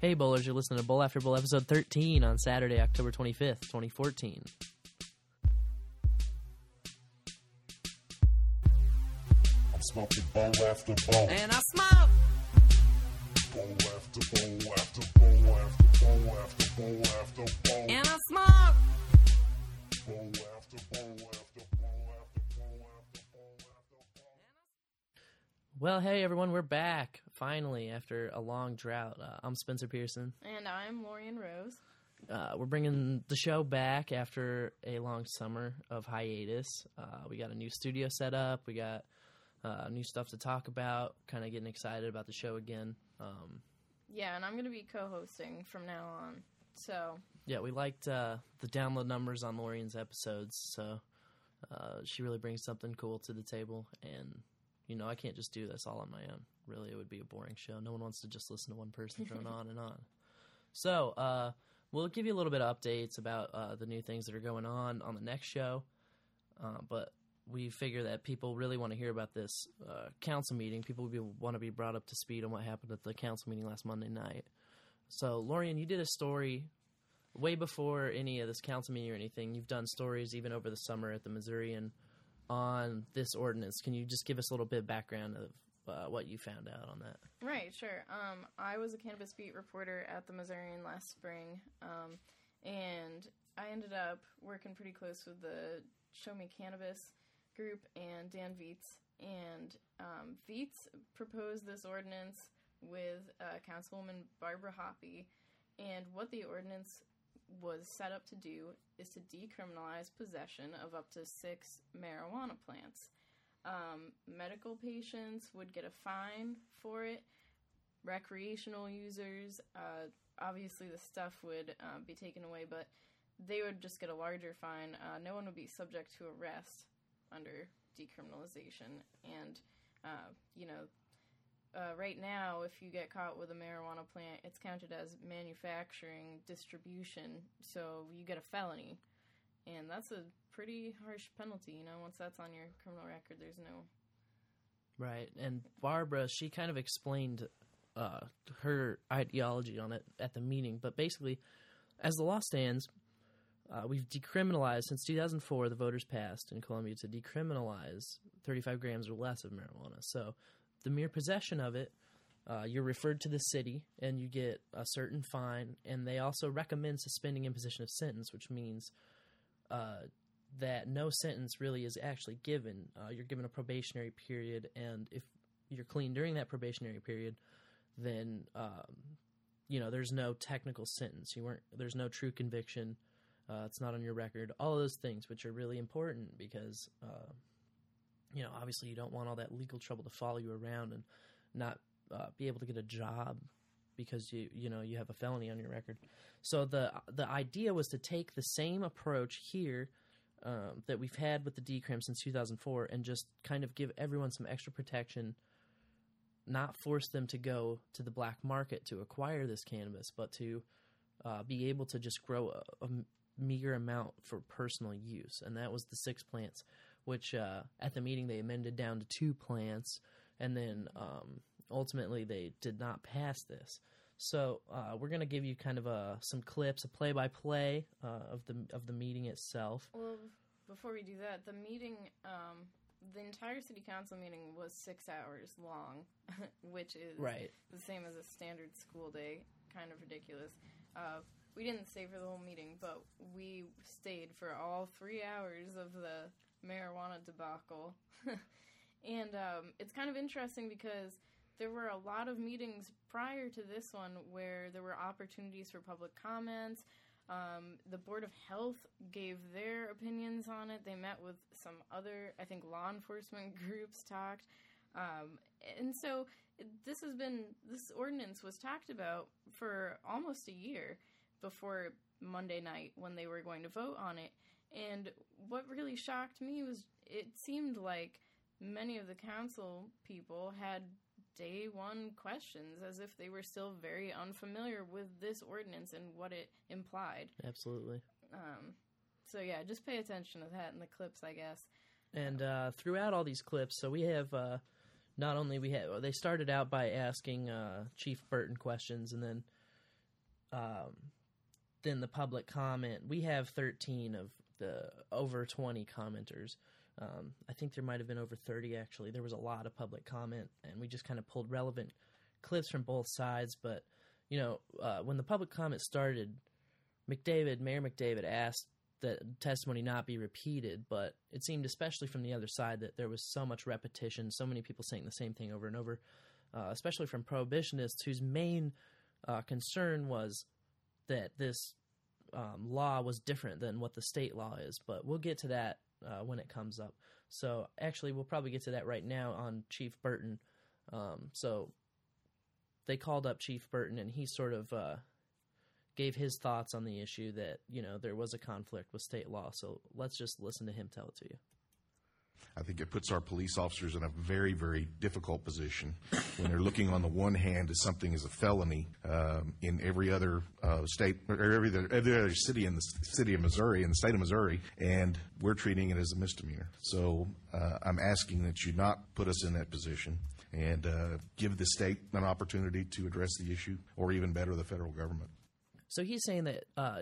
Hey, bowlers, you're listening to Bowl After Bowl episode 13 on Saturday, October 25th, 2014. I'm smoking bowl after bowl. And I smoke! Bowl after bowl after bowl after bowl after bowl after bowl. And I smoke! Bowl after bowl after bowl Well, hey, everyone, we're back, finally, after a long drought. Uh, I'm Spencer Pearson. And I'm Lorian Rose. Uh, we're bringing the show back after a long summer of hiatus. Uh, we got a new studio set up. We got uh, new stuff to talk about. Kind of getting excited about the show again. Um, Yeah, and I'm going to be co hosting from now on. So, yeah, we liked uh, the download numbers on Lorian's episodes, so uh, she really brings something cool to the table. And you know, I can't just do this all on my own. Really, it would be a boring show. No one wants to just listen to one person drone on and on. So, uh, we'll give you a little bit of updates about uh, the new things that are going on on the next show. Uh, but we figure that people really want to hear about this uh, council meeting. People be, want to be brought up to speed on what happened at the council meeting last Monday night. So, Lorian, you did a story way before any of this council meeting or anything. You've done stories even over the summer at the Missourian on this ordinance. Can you just give us a little bit of background of uh, what you found out on that? right, sure. Um, I was a cannabis beat reporter at the Missourian last spring. Um, and I ended up working pretty close with the Show Me Cannabis group and Dan Viets. And um, Viets proposed this ordinance with uh, Councilwoman Barbara Hoppe. And what the ordinance was set up to do is to decriminalize possession of up to six marijuana plants. Um, medical patients would get a fine for it. Recreational users, uh, obviously, the stuff would uh, be taken away, but they would just get a larger fine. Uh, no one would be subject to arrest under decriminalization. And, uh, you know, uh, right now, if you get caught with a marijuana plant, it's counted as manufacturing distribution, so you get a felony. And that's a pretty harsh penalty, you know, once that's on your criminal record, there's no. Right. And Barbara, she kind of explained uh, her ideology on it at the meeting. But basically, as the law stands, uh, we've decriminalized since 2004. The voters passed in Columbia to decriminalize 35 grams or less of marijuana. So the mere possession of it, uh, you're referred to the city and you get a certain fine. And they also recommend suspending imposition of sentence, which means uh, that no sentence really is actually given. Uh, you're given a probationary period, and if you're clean during that probationary period, then um, you know there's no technical sentence. You weren't. There's no true conviction. Uh, it's not on your record. All those things, which are really important because uh, you know obviously you don't want all that legal trouble to follow you around and not uh, be able to get a job because you you know you have a felony on your record. So the the idea was to take the same approach here um, that we've had with the decrim since 2004 and just kind of give everyone some extra protection, not force them to go to the black market to acquire this cannabis, but to uh, be able to just grow a, a meager amount for personal use. And that was the six plants, which uh, at the meeting they amended down to two plants, and then um, ultimately they did not pass this. So uh, we're gonna give you kind of a some clips, a play-by-play uh, of the of the meeting itself. Well, before we do that, the meeting, um, the entire city council meeting was six hours long, which is Right. the same as a standard school day. Kind of ridiculous. Uh, we didn't stay for the whole meeting, but we stayed for all three hours of the marijuana debacle. and um, it's kind of interesting because there were a lot of meetings prior to this one where there were opportunities for public comments. Um, the Board of Health gave their opinions on it. They met with some other, I think, law enforcement groups talked. Um, and so this has been, this ordinance was talked about for almost a year before Monday night when they were going to vote on it. And what really shocked me was it seemed like many of the council people had day one questions as if they were still very unfamiliar with this ordinance and what it implied. Absolutely. Um, so yeah, just pay attention to that in the clips, I guess. And uh, throughout all these clips, so we have uh, not only we have they started out by asking uh, Chief Burton questions, and then um, than the public comment. We have 13 of the over 20 commenters. Um, I think there might have been over 30 actually. There was a lot of public comment, and we just kind of pulled relevant clips from both sides. But you know, uh, when the public comment started, McDavid, Mayor McDavid asked that testimony not be repeated, but it seemed, especially from the other side, that there was so much repetition, so many people saying the same thing over and over, uh, especially from prohibitionists whose main uh, concern was that this um, law was different than what the state law is. But we'll get to that uh, when it comes up. So actually, we'll probably get to that right now on Chief Burton. Um, so they called up Chief Burton, and he sort of uh, gave his thoughts on the issue that you know there was a conflict with state law. So let's just listen to him tell it to you. I think it puts our police officers in a very, very difficult position when they're looking on the one hand at something as a felony um, in every other uh, state or every other, every other city in the city of Missouri, in the state of Missouri, and we're treating it as a misdemeanor. So uh, I'm asking that you not put us in that position and uh, give the state an opportunity to address the issue, or even better, the federal government. So he's saying that uh,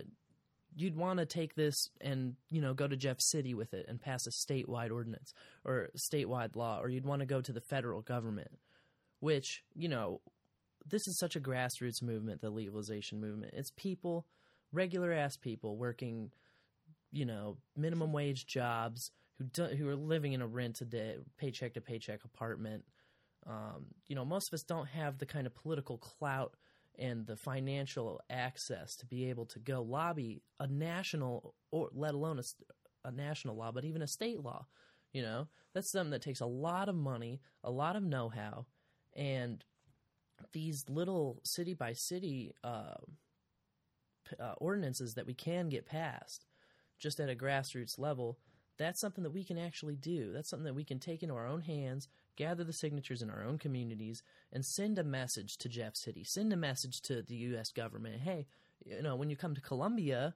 you'd want to take this and you know go to Jeff City with it and pass a statewide ordinance or statewide law, or you'd want to go to the federal government, which you know this is such a grassroots movement, the legalization movement. It's people, regular ass people working, you know, minimum wage jobs who do, who are living in a rent a day, paycheck to paycheck apartment. Um, you know, most of us don't have the kind of political clout and the financial access to be able to go lobby a national or let alone a, a national law, but even a state law. You know, that's something that takes a lot of money, a lot of know-how, and these little city by city ordinances that we can get passed just at a grassroots level. That's something that we can actually do. That's something that we can take into our own hands, gather the signatures in our own communities, and send a message to Jeff City. Send a message to the U.S. government. Hey, you know, when you come to Columbia,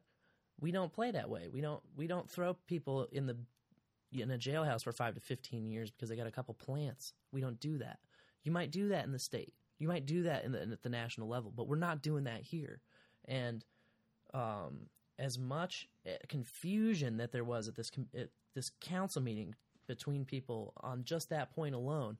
we don't play that way. We don't. We don't throw people in the in a jailhouse for five to fifteen years because they got a couple plants. We don't do that. You might do that in the state. You might do that in the, at the national level, but we're not doing that here. And um, as much uh, confusion that there was at this at this council meeting between people on just that point alone,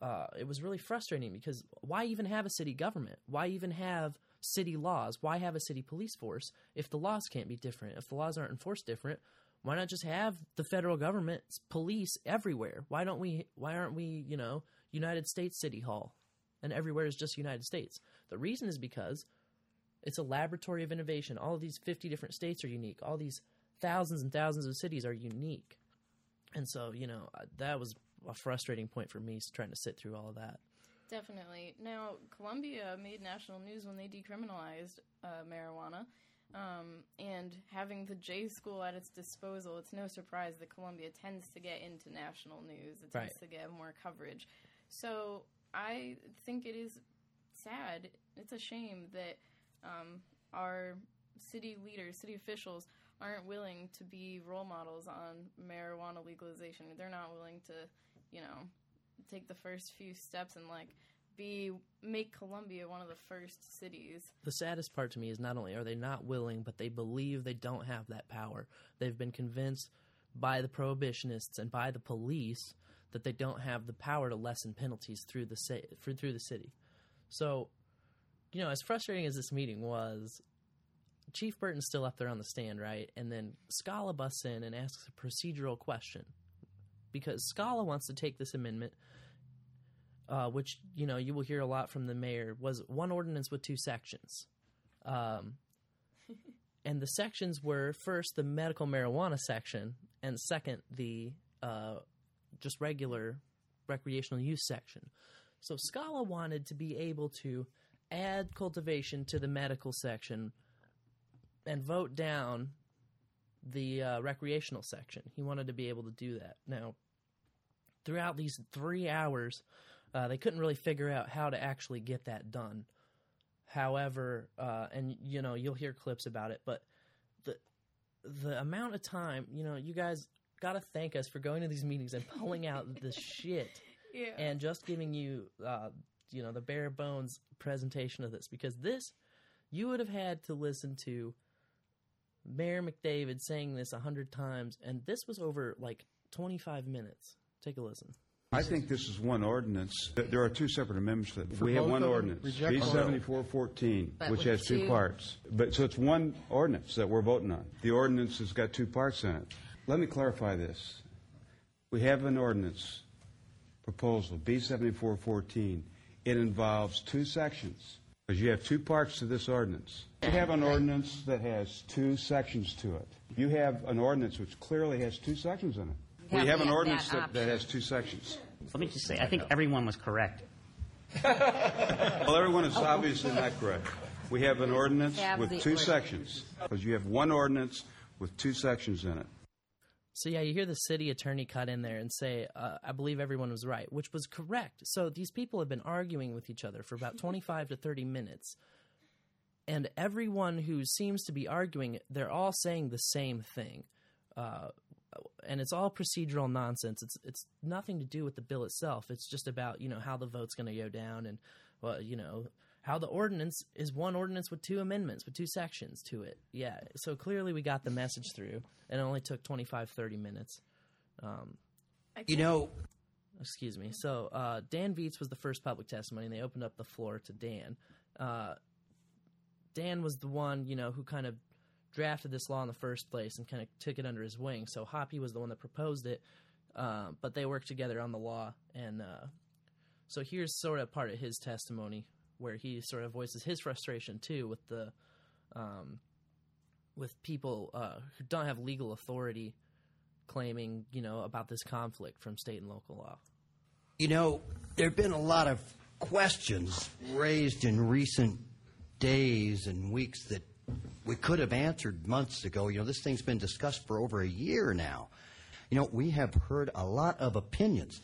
uh, it was really frustrating because why even have a city government? Why even have city laws? Why have a city police force if the laws can't be different? If the laws aren't enforced different, why not just have the federal government's police everywhere? Why don't we? Why aren't we? You know, United States City Hall, and everywhere is just United States. The reason is because it's a laboratory of innovation. All of these 50 different states are unique. All these thousands and thousands of cities are unique. And so, you know, that was a frustrating point for me trying to sit through all of that. Definitely. Now, Columbia made national news when they decriminalized uh, marijuana. Um, and having the J school at its disposal, it's no surprise that Columbia tends to get into national news. It tends Right. to get more coverage. So I think it is sad. It's a shame that um, our city leaders, city officials, aren't willing to be role models on marijuana legalization. They're not willing to, you know, take the first few steps and like be make Columbia one of the first cities. The saddest part to me is not only are they not willing, but they believe they don't have that power. They've been convinced by the prohibitionists and by the police that they don't have the power to lessen penalties through the for, through the city. So, you know, as frustrating as this meeting was, Chief Burton's still up there on the stand, right? And then Skala busts in and asks a procedural question because Skala wants to take this amendment, uh, which you know you will hear a lot from the mayor, was one ordinance with two sections, um, and the sections were first the medical marijuana section, and second the uh, just regular recreational use section. So Skala wanted to be able to add cultivation to the medical section and vote down the uh, recreational section. He wanted to be able to do that. Now, throughout these three hours, uh, they couldn't really figure out how to actually get that done. However, uh, and you know you'll hear clips about it, but the the amount of time, you know, you guys got to thank us for going to these meetings and pulling out the shit Yeah. and just giving you uh, you know the bare bones presentation of this because this You would have had to listen to Mayor McDavid saying this a hundred times, and this was over like 25 minutes. Take a listen. I think this is one ordinance. There are two separate amendments. that- For We have one ordinance, B seventy-four fourteen, which has two two- parts. But, so it's one ordinance that we're voting on. The ordinance has got two parts in it. Let me clarify this. We have an ordinance proposal, B seventy-four fourteen. It involves two sections, because you have two parts to this ordinance. You have an ordinance that has two sections to it. You have an ordinance which clearly has two sections in it. We have have an that- ordinance that that, that has two sections. Let me just say, I think everyone was correct. Well, everyone is obviously not correct. We have an ordinance Have with two ordinance. sections, because you have one ordinance with two sections in it. So yeah, you hear the city attorney cut in there and say, uh, "I believe everyone was right," which was correct. So these people have been arguing with each other for about 25 to 30 minutes, and everyone who seems to be arguing, they're all saying the same thing, uh, and it's all procedural nonsense. It's it's nothing to do with the bill itself. It's just about you know how the vote's going to go down and well you know how the ordinance is one ordinance with two amendments with two sections to it. Yeah, so clearly we got the message through, and it only took 25 30 minutes. You know, Excuse me. So uh, Dan Viets was the first public testimony, and they opened up the floor to Dan. Uh, Dan was the one, you know, who kind of drafted this law in the first place and kind of took it under his wing. So Hoppe was the one that proposed it, uh, but they worked together on the law. And uh, so here's sort of part of his testimony where he sort of voices his frustration too with the um, with people uh, who don't have legal authority claiming, you know, about this conflict from state and local law. You know, there have been a lot of questions raised in recent days and weeks that we could have answered months ago. You know, this thing's been discussed for over a year now. You know, we have heard a lot of opinions.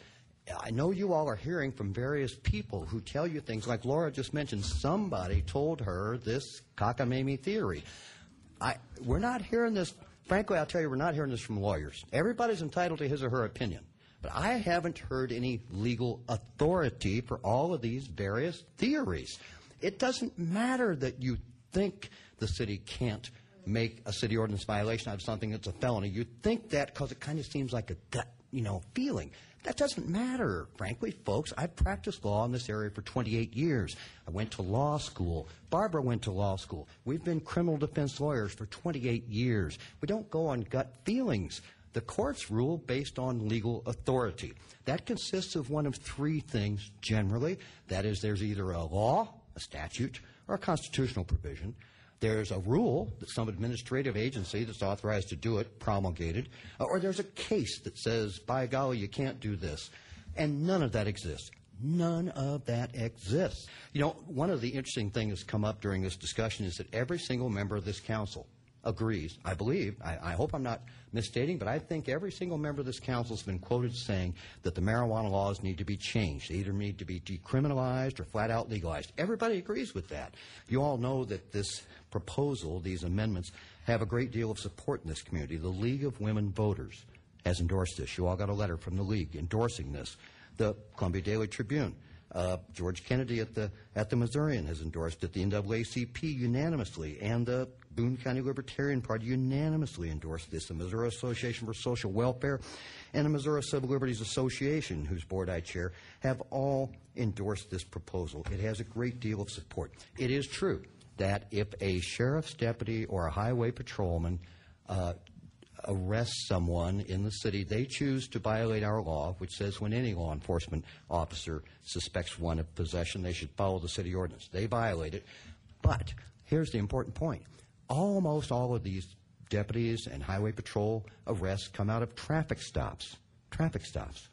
I know you all are hearing from various people who tell you things like Laura just mentioned. Somebody told her this cockamamie theory. I, we're not hearing this. Frankly, I'll tell you, we're not hearing this from lawyers. Everybody's entitled to his or her opinion. But I haven't heard any legal authority for all of these various theories. It doesn't matter that you think the city can't make a city ordinance violation out of something that's a felony. You think that because it kind of seems like a gut, you know, feeling. That doesn't matter, frankly, folks. I've practiced law in this area for 28 years. I went to law school. Barbara went to law school. We've been criminal defense lawyers for 28 years. We don't go on gut feelings. The courts rule based on legal authority. That consists of one of three things generally. That is, there's either a law, a statute, or a constitutional provision. There's a rule that some administrative agency that's authorized to do it promulgated, uh, or there's a case that says, by golly, you can't do this. And none of that exists. None of that exists. You know, one of the interesting things that's come up during this discussion is that every single member of this council agrees, I believe, I, I hope I'm not misstating, but I think every single member of this council has been quoted saying that the marijuana laws need to be changed. They either need to be decriminalized or flat out legalized. Everybody agrees with that. You all know that this proposal, these amendments, have a great deal of support in this community. The League of Women Voters has endorsed this. You all got a letter from the League endorsing this. The Columbia Daily Tribune, uh, George Kennedy at the at the Missourian has endorsed it. The NAACP unanimously, and the Boone County Libertarian Party unanimously endorsed this. The Missouri Association for Social Welfare and the Missouri Civil Liberties Association, whose board I chair, have all endorsed this proposal. It has a great deal of support. It is true that if a sheriff's deputy or a highway patrolman uh, arrests someone in the city, they choose to violate our law, which says when any law enforcement officer suspects one of possession, they should follow the city ordinance. They violate it. But here's the important point almost all of these deputies and highway patrol arrests come out of traffic stops. Traffic stops.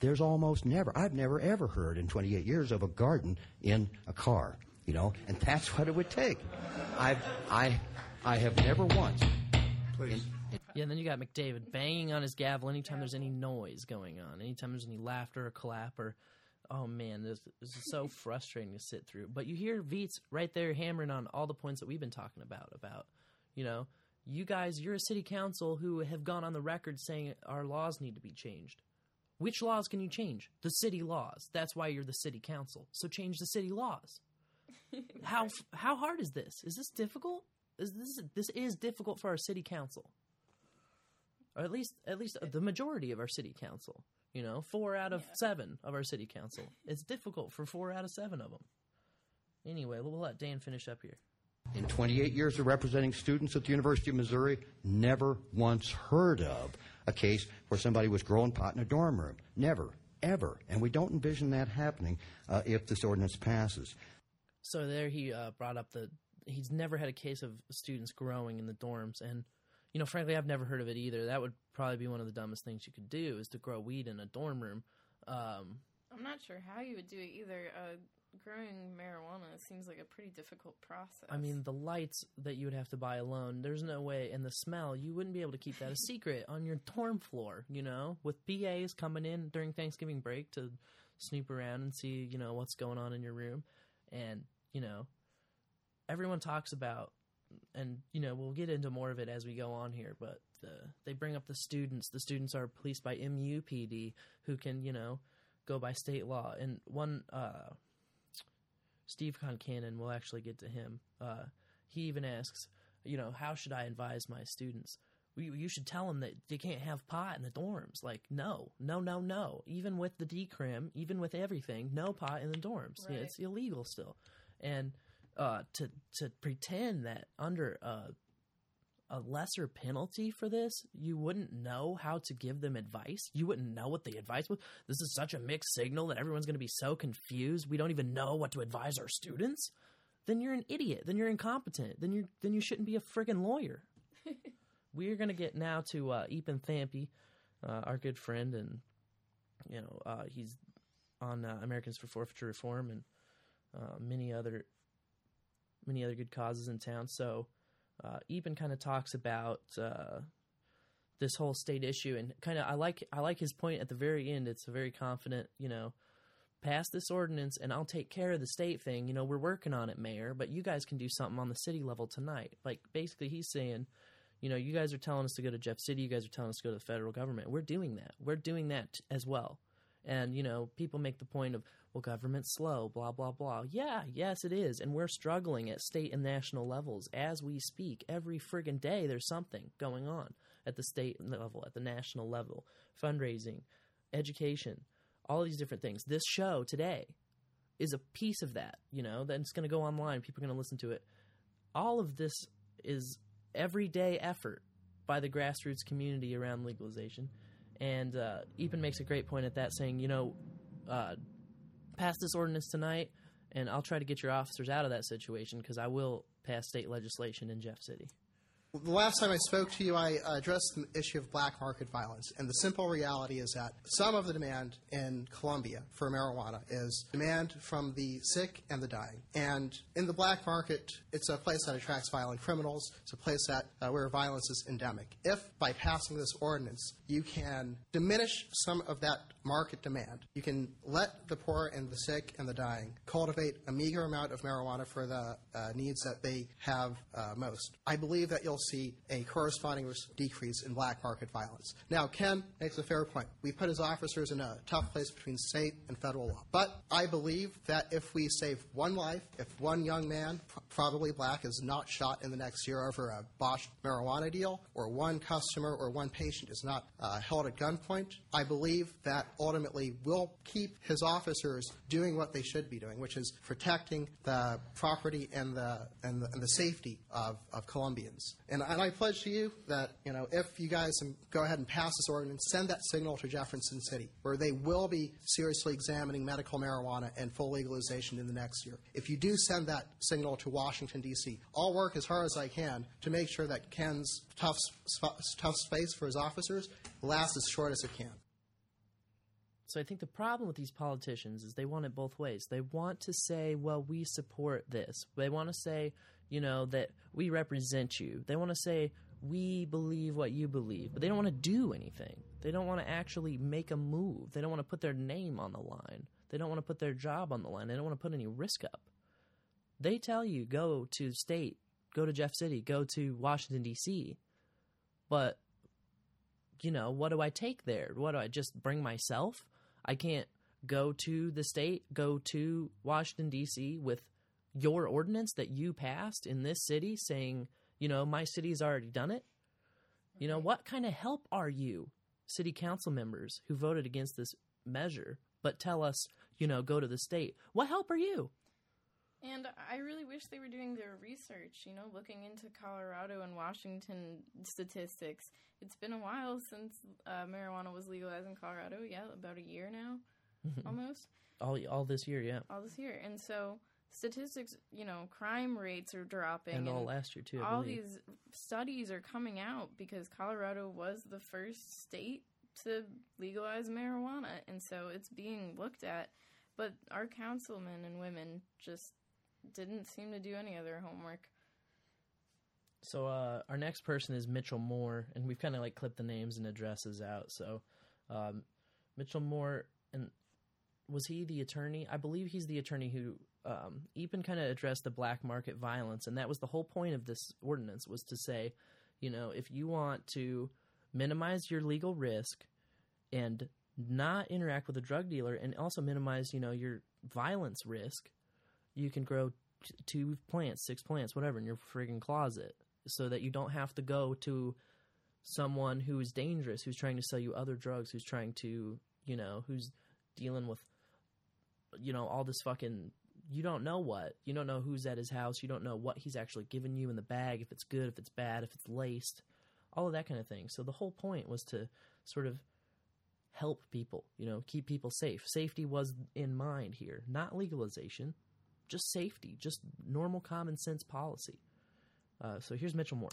There's almost never, I've never ever heard in 28 years of a garden in a car, you know, and that's what it would take. I've, I, I have never once. Please. Yeah, and then you got McDavid banging on his gavel anytime there's any noise going on, anytime there's any laughter or clap or, oh man, this, this is so frustrating to sit through. But you hear Viets right there hammering on all the points that we've been talking about. About, you know, you guys, you're a city council who have gone on the record saying our laws need to be changed. Which laws can you change? The city laws. That's why you're the city council. So change the city laws. How how hard is this? Is this difficult? Is this this is difficult for our city council, or at least at least the majority of our city council. You know, four out of seven of our city council. It's difficult for four out of seven of them. Anyway, we'll let Dan finish up here. In 28 years of representing students at the University of Missouri, never once heard of a case where somebody was growing pot in a dorm room. Never, ever. And we don't envision that happening uh, if this ordinance passes. So there he uh, brought up the he's never had a case of students growing in the dorms, and you know, frankly, I've never heard of it either. That would probably be one of the dumbest things you could do is to grow weed in a dorm room. Um, I'm not sure how you would do it either. Uh, growing marijuana seems like a pretty difficult process. I mean, the lights that you would have to buy alone, there's no way, and the smell, you wouldn't be able to keep that a secret on your dorm floor, you know, with PAs coming in during Thanksgiving break to snoop around and see, you know, what's going on in your room. And, you know, everyone talks about, and, you know, we'll get into more of it as we go on here, but the, they bring up the students. The students are policed by MUPD who can, you know, go by state law. And one, uh, Steve Concannon, we'll actually get to him. Uh, he even asks, you know, how should I advise my students? We, you should tell them that they can't have pot in the dorms. Like, no, no, no, no. Even with the decrim, even with everything, no pot in the dorms. Right. it's illegal still. And uh, to to pretend that under a, a lesser penalty for this, you wouldn't know how to give them advice. You wouldn't know what the advice was. This is such a mixed signal that everyone's going to be so confused. We don't even know what to advise our students. Then you're an idiot. Then you're incompetent. Then you then you shouldn't be a friggin' lawyer. We're going to get now to uh, Eapen Thampy, uh, our good friend, and you know uh, he's on uh, Americans for Forfeiture Reform and uh, many other many other good causes in town. So uh, Eapen kind of talks about uh, this whole state issue, and kind of I like I like his point at the very end. It's a very confident, you know, pass this ordinance, and I'll take care of the state thing. You know, we're working on it, Mayor, but you guys can do something on the city level tonight. Like basically, he's saying. You know, you guys are telling us to go to Jeff City. You guys are telling us to go to the federal government. We're doing that. We're doing that as well. And, you know, people make the point of, well, government's slow, blah, blah, blah. Yeah, yes, it is. And we're struggling at state and national levels as we speak. Every friggin' day, there's something going on at the state level, at the national level, fundraising, education, all these different things. This show today is a piece of that, you know, then it's going to go online. People are going to listen to it. All of this is everyday effort by the grassroots community around legalization. And uh, Eapen makes a great point at that, saying, you know, uh, pass this ordinance tonight, and I'll try to get your officers out of that situation because I will pass state legislation in Jeff City. The last time I spoke to you, I uh, addressed the issue of black market violence. And the simple reality is that some of the demand in Columbia for marijuana is demand from the sick and the dying. And in the black market, it's a place that attracts violent criminals. It's a place that uh, where violence is endemic. If by passing this ordinance, you can diminish some of that market demand, you can let the poor and the sick and the dying cultivate a meager amount of marijuana for the uh, needs that they have uh, most. I believe that you'll see a corresponding decrease in black market violence. Now, Ken makes a fair point. We put his officers in a tough place between state and federal law. But I believe that if we save one life, if one young man, probably black, is not shot in the next year over a botched marijuana deal, or one customer or one patient is not uh, held at gunpoint, I believe that ultimately will keep his officers doing what they should be doing, which is protecting the property and the and the, and the safety of, of Columbians. And, and I pledge to you that you know if you guys go ahead and pass this ordinance, send that signal to Jefferson City, where they will be seriously examining medical marijuana and full legalization in the next year. If you do send that signal to Washington D.C., I'll work as hard as I can to make sure that Ken's tough tough space for his officers lasts as short as it can. So I think the problem with these politicians is they want it both ways. They want to say, well, we support this. They want to say, you know, that we represent you. They want to say, we believe what you believe. But they don't want to do anything. They don't want to actually make a move. They don't want to put their name on the line. They don't want to put their job on the line. They don't want to put any risk up. They tell you, go to state, go to Jeff City, go to Washington, D.C. But you know, what do I take there? What do I just bring myself? I can't go to the state, go to Washington D.C. with your ordinance that you passed in this city saying, you know, my city's already done it? You know, what kind of help are you, city council members who voted against this measure, but tell us, you know, go to the state? What help are you? And I really wish they were doing their research, you know, looking into Colorado and Washington statistics. It's been a while since uh, marijuana was legalized in Colorado. Yeah, about a year now, almost. All all this year, yeah. All this year. And so statistics, you know, crime rates are dropping. And all last year, too, I all believe. these studies are coming out because Colorado was the first state to legalize marijuana. And so it's being looked at. But our councilmen and women just didn't seem to do any of their homework. So uh, our next person is Mitchell Moore, and we've kind of like clipped the names and addresses out. So um, Mitchell Moore, and was he the attorney? I believe he's the attorney who um, even kind of addressed the black market violence, and that was the whole point of this ordinance was to say, you know, if you want to minimize your legal risk and not interact with a drug dealer, and also minimize, you know, your violence risk, you can grow two plants, six plants, whatever, in your friggin' closet, so that you don't have to go to someone who is dangerous, who's trying to sell you other drugs, who's trying to, you know, who's dealing with, you know, all this fucking. You don't know what. You don't know who's at his house. You don't know what he's actually giving you in the bag, if it's good, if it's bad, if it's laced, all of that kind of thing. So the whole point was to sort of help people, you know, keep people safe. Safety was in mind here, not legalization, just safety, just normal common sense policy. Uh, so here's Mitchell Moore.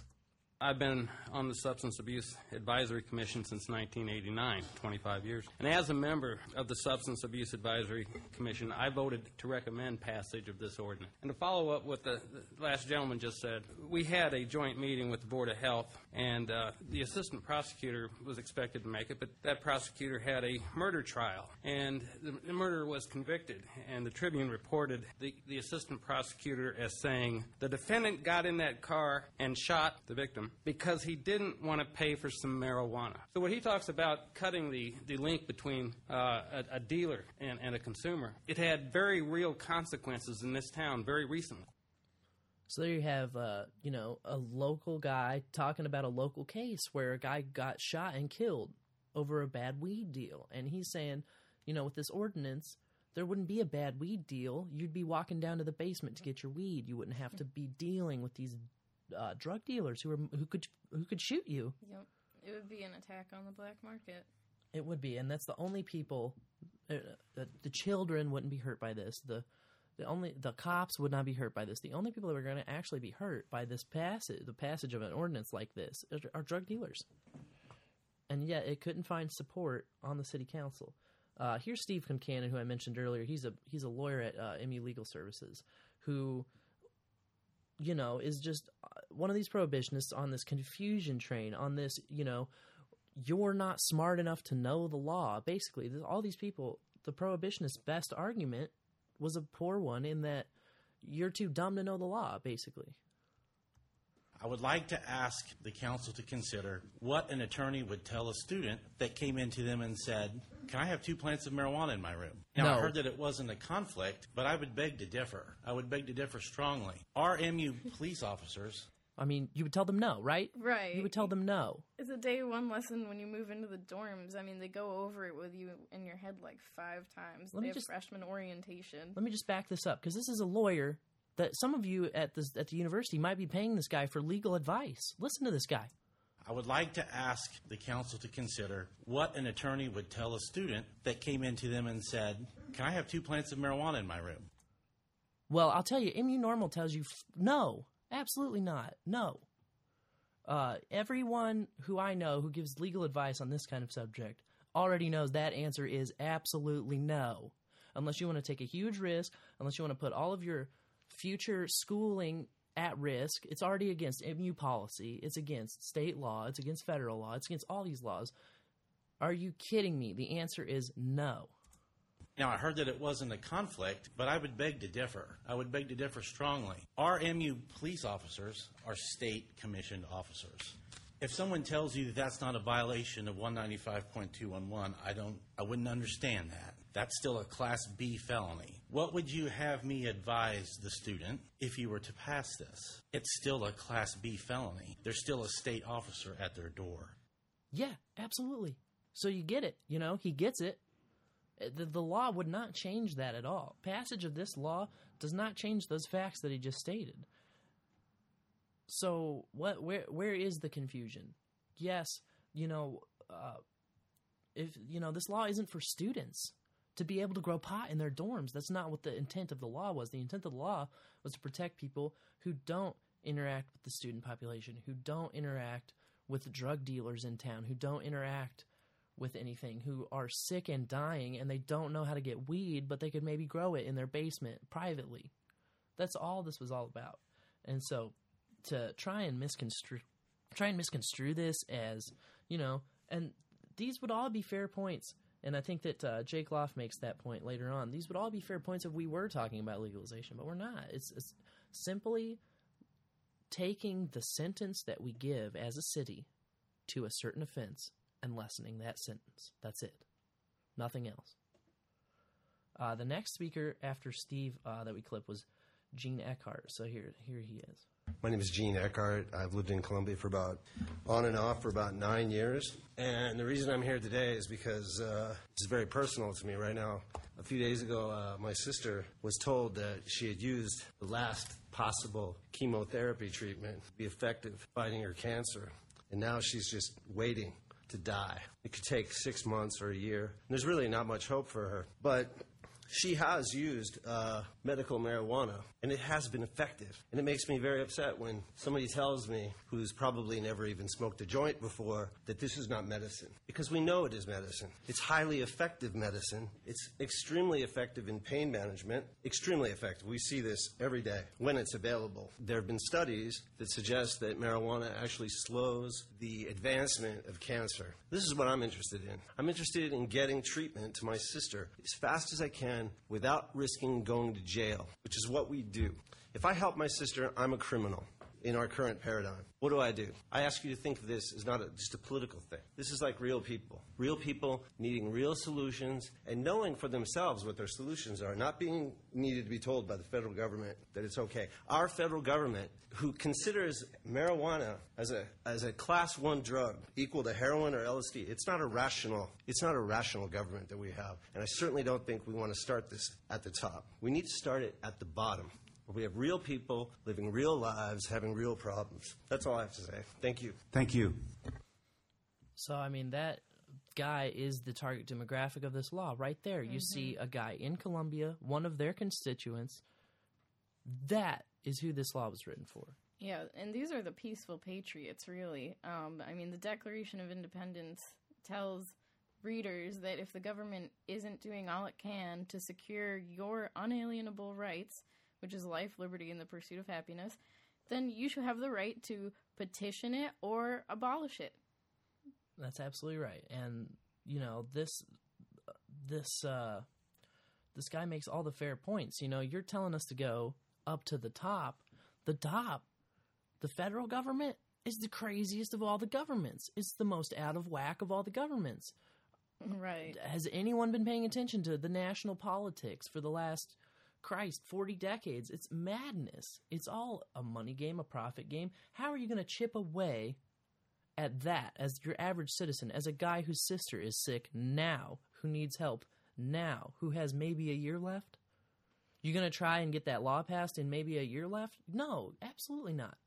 I've been on the Substance Abuse Advisory Commission since 1989, 25 years. And as a member of the Substance Abuse Advisory Commission, I voted to recommend passage of this ordinance. And to follow up what the, last gentleman just said, we had a joint meeting with the Board of Health, and uh, the assistant prosecutor was expected to make it, but that prosecutor had a murder trial, and the, the murderer was convicted. And the Tribune reported the, the assistant prosecutor as saying, the defendant got in that car and shot the victim because he didn't want to pay for some marijuana. So when he talks about cutting the, the link between uh, a, a dealer and, and a consumer, it had very real consequences in this town very recently. So there you have, uh, you know, a local guy talking about a local case where a guy got shot and killed over a bad weed deal, and he's saying, you know, with this ordinance, there wouldn't be a bad weed deal. You'd be walking down to the basement to get your weed. You wouldn't have to be dealing with these uh, drug dealers who are who could who could shoot you. Yep. It would be an attack on the black market. It would be, and that's the only people. Uh, the, the children wouldn't be hurt by this. The the only the cops would not be hurt by this. The only people that are going to actually be hurt by this passage, the passage of an ordinance like this, are, are drug dealers. And yet, it couldn't find support on the city council. Uh, here's Steve Concanon, who I mentioned earlier. He's a he's a lawyer at uh, MU Legal Services, who you know, is just uh, one of these prohibitionists on this confusion train, on this, you know, you're not smart enough to know the law. Basically, th- all these people, the prohibitionist's best argument was a poor one in that you're too dumb to know the law, basically. I would like to ask the council to consider what an attorney would tell a student that came into them and said, Can I have two plants of marijuana in my room? Now, I No. heard that it wasn't a conflict, but I would beg to differ. I would beg to differ strongly. RMU police officers I mean, you would tell them no, right? Right. You would tell them no. It's a day one lesson when you move into the dorms. I mean, they go over it with you in your head like five times. Let they me have just- freshman orientation. Let me just back this up because this is a lawyer that some of you at the at the university might be paying this guy for legal advice. Listen to this guy. I would like to ask the council to consider what an attorney would tell a student that came into them and said, Can I have two plants of marijuana in my room? Well, I'll tell you, MU Normal tells you no, absolutely not, no. Uh, everyone who I know who gives legal advice on this kind of subject already knows that answer is absolutely no. Unless you want to take a huge risk, unless you want to put all of your future schooling at risk, it's already against MU policy, it's against state law, it's against federal law, it's against all these laws. Are you kidding me? The answer is no. Now, I heard that it wasn't a conflict, but I would beg to differ. I would beg to differ strongly. Our MU police officers are state commissioned officers. If someone tells you that that's not a violation of 195.211, I don't, I wouldn't understand that. That's still a Class B felony. What would you have me advise the student if you were to pass this? It's still a Class B felony. There's still a state officer at their door. Yeah, absolutely. So you get it. You know, he gets it. Uh, The, the law would not change that at all. Passage of this law does not change those facts that he just stated. So what? Where? Where is the confusion? Yes, you know, uh, if you know this law isn't for students to be able to grow pot in their dorms. That's not what the intent of the law was. The intent of the law was to protect people who don't interact with the student population, who don't interact with drug dealers in town, who don't interact with anything, who are sick and dying and they don't know how to get weed, but they could maybe grow it in their basement privately. That's all this was all about. And so to try and misconstrue try and misconstrue this as, you know, and these would all be fair points. And I think that uh, Jake Loft makes that point later on. These would all be fair points if we were talking about legalization, but we're not. It's, it's simply taking the sentence that we give as a city to a certain offense and lessening that sentence. That's it. Nothing else. Uh, the next speaker after Steve uh, that we clipped was Gene Eckhart. So here, here he is. My name is Gene Eckhart. I've lived in Columbia for about on and off for about nine years. And the reason I'm here today is because uh, it's very personal to me right now. A few days ago, uh, my sister was told that she had used the last possible chemotherapy treatment to be effective fighting her cancer. And now she's just waiting to die. It could take six months or a year. There's really not much hope for her. But she has used uh, medical marijuana, and it has been effective. And it makes me very upset when somebody tells me, who's probably never even smoked a joint before, that this is not medicine. Because we know it is medicine. It's highly effective medicine. It's extremely effective in pain management. Extremely effective. We see this every day when it's available. There have been studies that suggest that marijuana actually slows the advancement of cancer. This is what I'm interested in. I'm interested in getting treatment to my sister as fast as I can without risking going to jail, which is what we do. If I help my sister, I'm a criminal in our current paradigm. What do I do? I ask you to think of this as not a, just a political thing. This is like real people. Real people needing real solutions and knowing for themselves what their solutions are, not being needed to be told by the federal government that it's okay. Our federal government, who considers marijuana as a, as a class one drug equal to heroin or LSD, it's not a rational, it's not a rational government that we have. And I certainly don't think we want to start this at the top. We need to start it at the bottom where we have real people living real lives, having real problems. That's all I have to say. Thank you. Thank you. So I mean that guy is the target demographic of this law right there. You see a guy in Columbia, one of their constituents. That is who this law was written for. Yeah, and these are the peaceful patriots, really. Um, I mean, the Declaration of Independence tells readers that if the government isn't doing all it can to secure your unalienable rights, which is life, liberty, and the pursuit of happiness, then you should have the right to petition it or abolish it. That's absolutely right. And you know this this uh, this guy makes all the fair points. You know, you're telling us to go up to the top. The top, the federal government is the craziest of all the governments. It's the most out of whack of all the governments. Right. Has anyone been paying attention to the national politics for the last Christ, 40 decades? It's madness. It's all a money game, a profit game. How are you going to chip away at that as your average citizen, as a guy whose sister is sick now, who needs help now, who has maybe a year left? You going to try and get that law passed in maybe a year left? No, absolutely not.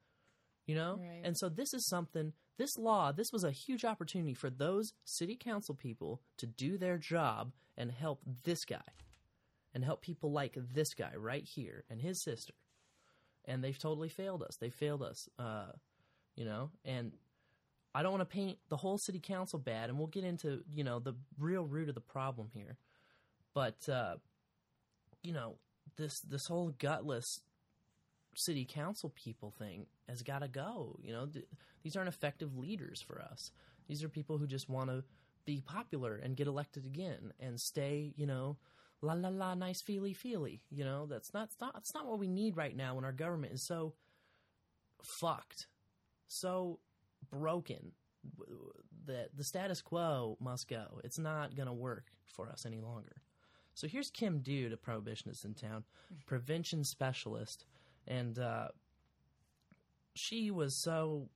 You know? Right. And so this is something, this law, this was a huge opportunity for those city council people to do their job and help this guy and help people like this guy right here and his sister. And they've totally failed us. They failed us. Uh, you know, and I don't want to paint the whole city council bad, and we'll get into you know the real root of the problem here. But uh, you know this this whole gutless city council people thing has got to go. You know th- these aren't effective leaders for us. These are people who just want to be popular and get elected again and stay. You know. La la la, nice feely feely. You know that's not, that's not that's not what we need right now when our government is so fucked, so broken that the status quo must go. It's not going to work for us any longer. So here's Kim Dude, a prohibitionist in town, prevention specialist, and uh, she was so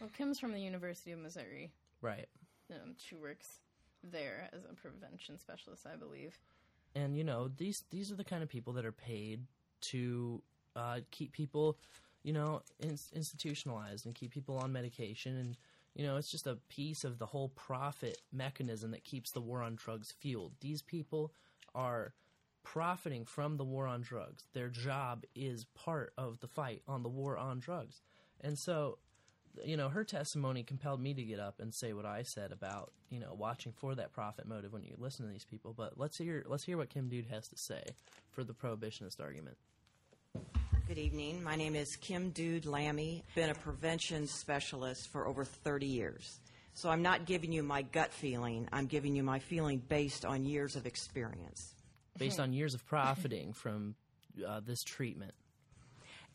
Well, Kim's from the University of Missouri. right. Um, she works there as a prevention specialist, I believe. and you know these these are the kind of people that are paid to uh, keep people you know in, institutionalized and keep people on medication. And you know it's just a piece of the whole profit mechanism that keeps the war on drugs fueled. These people are profiting from the war on drugs. Their job is part of the fight on the war on drugs. And so you know, her testimony compelled me to get up and say what I said about, you know, watching for that profit motive when you listen to these people. But let's hear let's hear what Kim Dude has to say for the prohibitionist argument. Good evening. My name is Kim Dude Lammy. Been a prevention specialist for over 30 years. So I'm not giving you my gut feeling. I'm giving you my feeling based on years of experience. Based on years of profiting from uh, this treatment.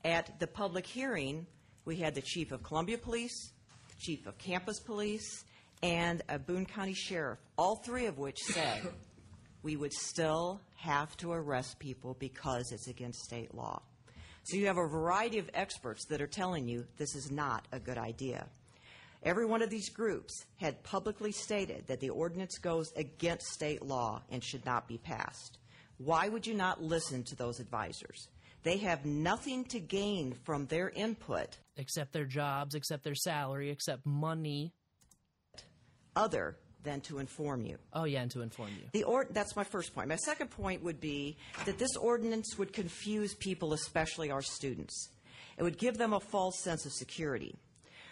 At the public hearing, we had the chief of Columbia Police, the chief of campus police, and a Boone County sheriff, all three of which said we would still have to arrest people because it's against state law. So you have a variety of experts that are telling you this is not a good idea. Every one of these groups had publicly stated that the ordinance goes against state law and should not be passed. Why would you not listen to those advisors? They have nothing to gain from their input except their jobs, except their salary, except money. other than to inform you. Oh yeah, and to inform you. The or- that's my first point. My second point would be that this ordinance would confuse people, especially our students. It would give them a false sense of security.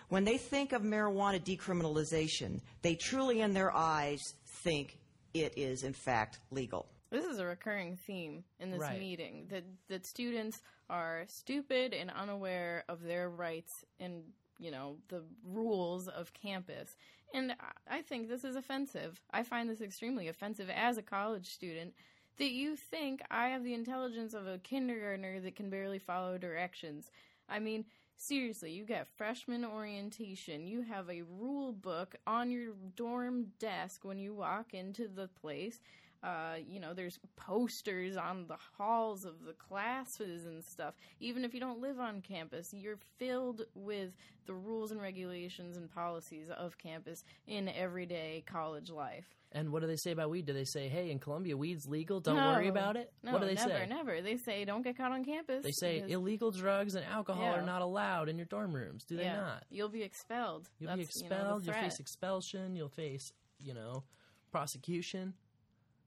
When they think of marijuana decriminalization, they truly, in their eyes, think it is, in fact, legal. This is a recurring theme in this Right. meeting that that students are stupid and unaware of their rights and you know the rules of campus. And I- I think this is offensive. I find this extremely offensive as a college student that you think I have the intelligence of a kindergartner that can barely follow directions. I mean, seriously, you get freshman orientation. You have a rule book on your dorm desk when you walk into the place. Uh, you know, there's posters on the halls of the classes and stuff. Even if you don't live on campus, you're filled with the rules and regulations and policies of campus in everyday college life. And what do they say about weed? Do they say, "Hey, in Columbia, weed's legal. Don't No. worry about it"? No, what do they never, say? never. They say don't get caught on campus. They say because- illegal drugs and alcohol Yeah. are not allowed in your dorm rooms. Do they yeah, not? You'll be expelled. You'll be That's, you know, expelled. you'll face expulsion. You'll face, you know, prosecution.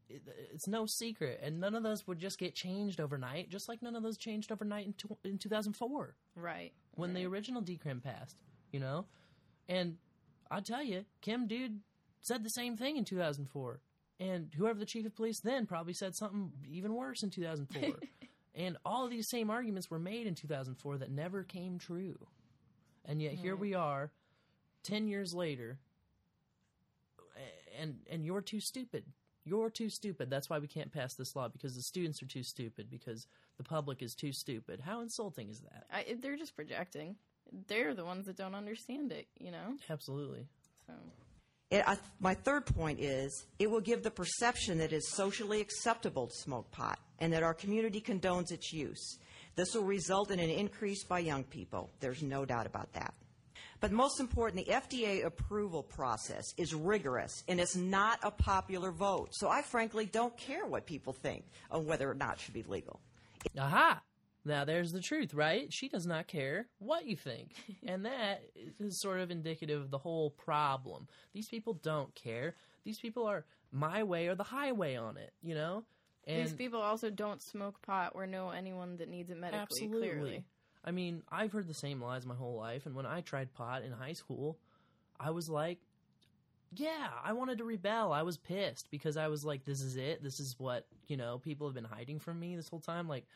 It, it's no secret, and none of those would just get changed overnight. Just like none of those changed overnight in, tw- in 2004 Right. when the original decrim passed. You know, and I tell you, Kim Dude said the same thing in 2004, and whoever the chief of police then probably said something even worse in 2004. and all of these same arguments were made in 2004 that never came true. And yet here Right. we are, 10 years later, and and you're too stupid. You're too stupid. That's why we can't pass this law because the students are too stupid because the public is too stupid. How insulting is that? I, they're just projecting. They're the ones that don't understand it, you know? Absolutely. So. It, I, my third point is it will give the perception that it is socially acceptable to smoke pot and that our community condones its use. This will result in an increase by young people. There's no doubt about that. But most important, the FDA approval process is rigorous and it's not a popular vote. So I frankly don't care what people think on whether or not it should be legal. Aha! Now there's the truth, right? She does not care what you think. and that is sort of indicative of the whole problem. These people don't care. These people are my way or the highway on it, you know? And These people also don't smoke pot or know anyone that needs it medically, Absolutely. clearly. I mean, I've heard the same lies my whole life, and when I tried pot in high school, I was like, yeah, I wanted to rebel. I was pissed because I was like, this is it. This is what, you know, people have been hiding from me this whole time. Like,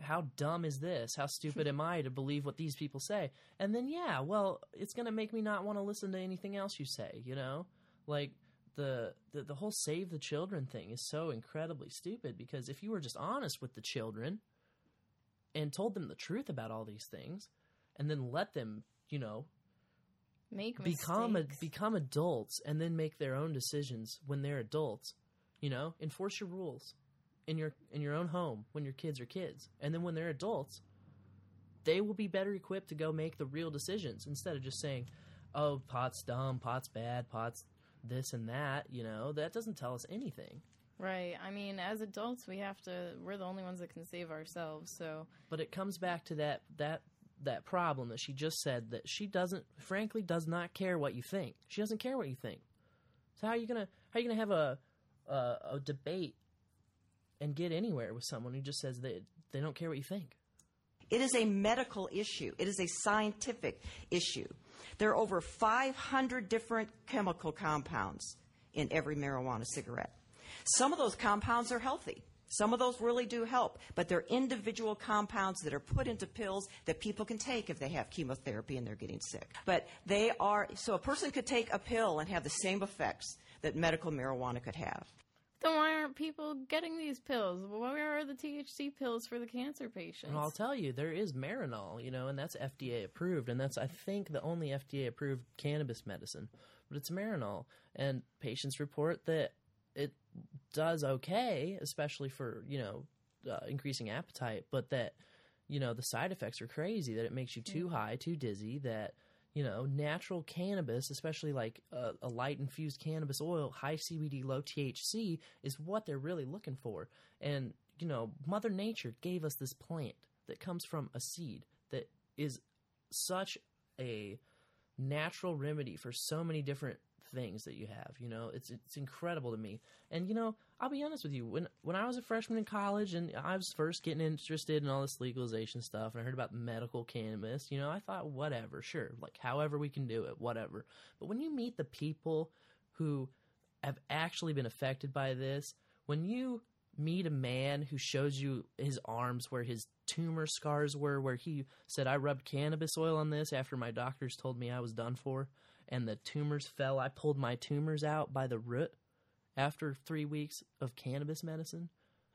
how dumb is this? How stupid am I to believe what these people say? And then, yeah, well, it's going to make me not want to listen to anything else you say, you know? Like, the, the the whole save the children thing is so incredibly stupid because if you were just honest with the children and told them the truth about all these things and then let them, you know, Make become a, become adults and then make their own decisions when they're adults, You know, enforce your rules in your in your own home when your kids are kids, and then when they're adults, they will be better equipped to go make the real decisions instead of just saying, "Oh, pot's dumb, pot's bad, pot's this and that." You know, that doesn't tell us anything. Right. I mean, as adults, we have to. We're the only ones that can save ourselves. So But it comes back to that that that problem that she just said that she doesn't, frankly, does not care what you think. She doesn't care what you think. So how are you gonna how are you gonna have a a, a debate and get anywhere with someone who just says that they don't care what you think? It is a medical issue. It is a scientific issue. There are over 500 different chemical compounds in every marijuana cigarette. Some of those compounds are healthy. Some of those really do help, but they're individual compounds that are put into pills that people can take if they have chemotherapy and they're getting sick. But they are, so a person could take a pill and have the same effects that medical marijuana could have. then why aren't people getting these pills? Where are the THC pills for the cancer patients? And I'll tell you, there is Marinol, you know, and that's FDA approved, and that's I think the only FDA approved cannabis medicine, but it's Marinol, and patients report that it does okay, especially for you know uh, increasing appetite, but that you know the side effects are crazy. That it makes you too high, too dizzy. That you know natural cannabis, especially like a, a light infused cannabis oil, high CBD, low THC, is what they're really looking for. And you know, Mother Nature gave us this plant that comes from a seed that is such a natural remedy for so many different things that you have. You know, it's it's incredible to me. And you know, I'll be honest with you. When when I was a freshman in college and I was first getting interested in all this legalization stuff, and I heard about medical cannabis, you know, I thought, whatever, sure, like however we can do it, whatever. But when you meet the people who have actually been affected by this, when you meet a man who shows you his arms where his tumor scars were, where he said, I rubbed cannabis oil on this after my doctors told me I was done for, and the tumors fell. I pulled my tumors out by the root after three weeks of cannabis medicine.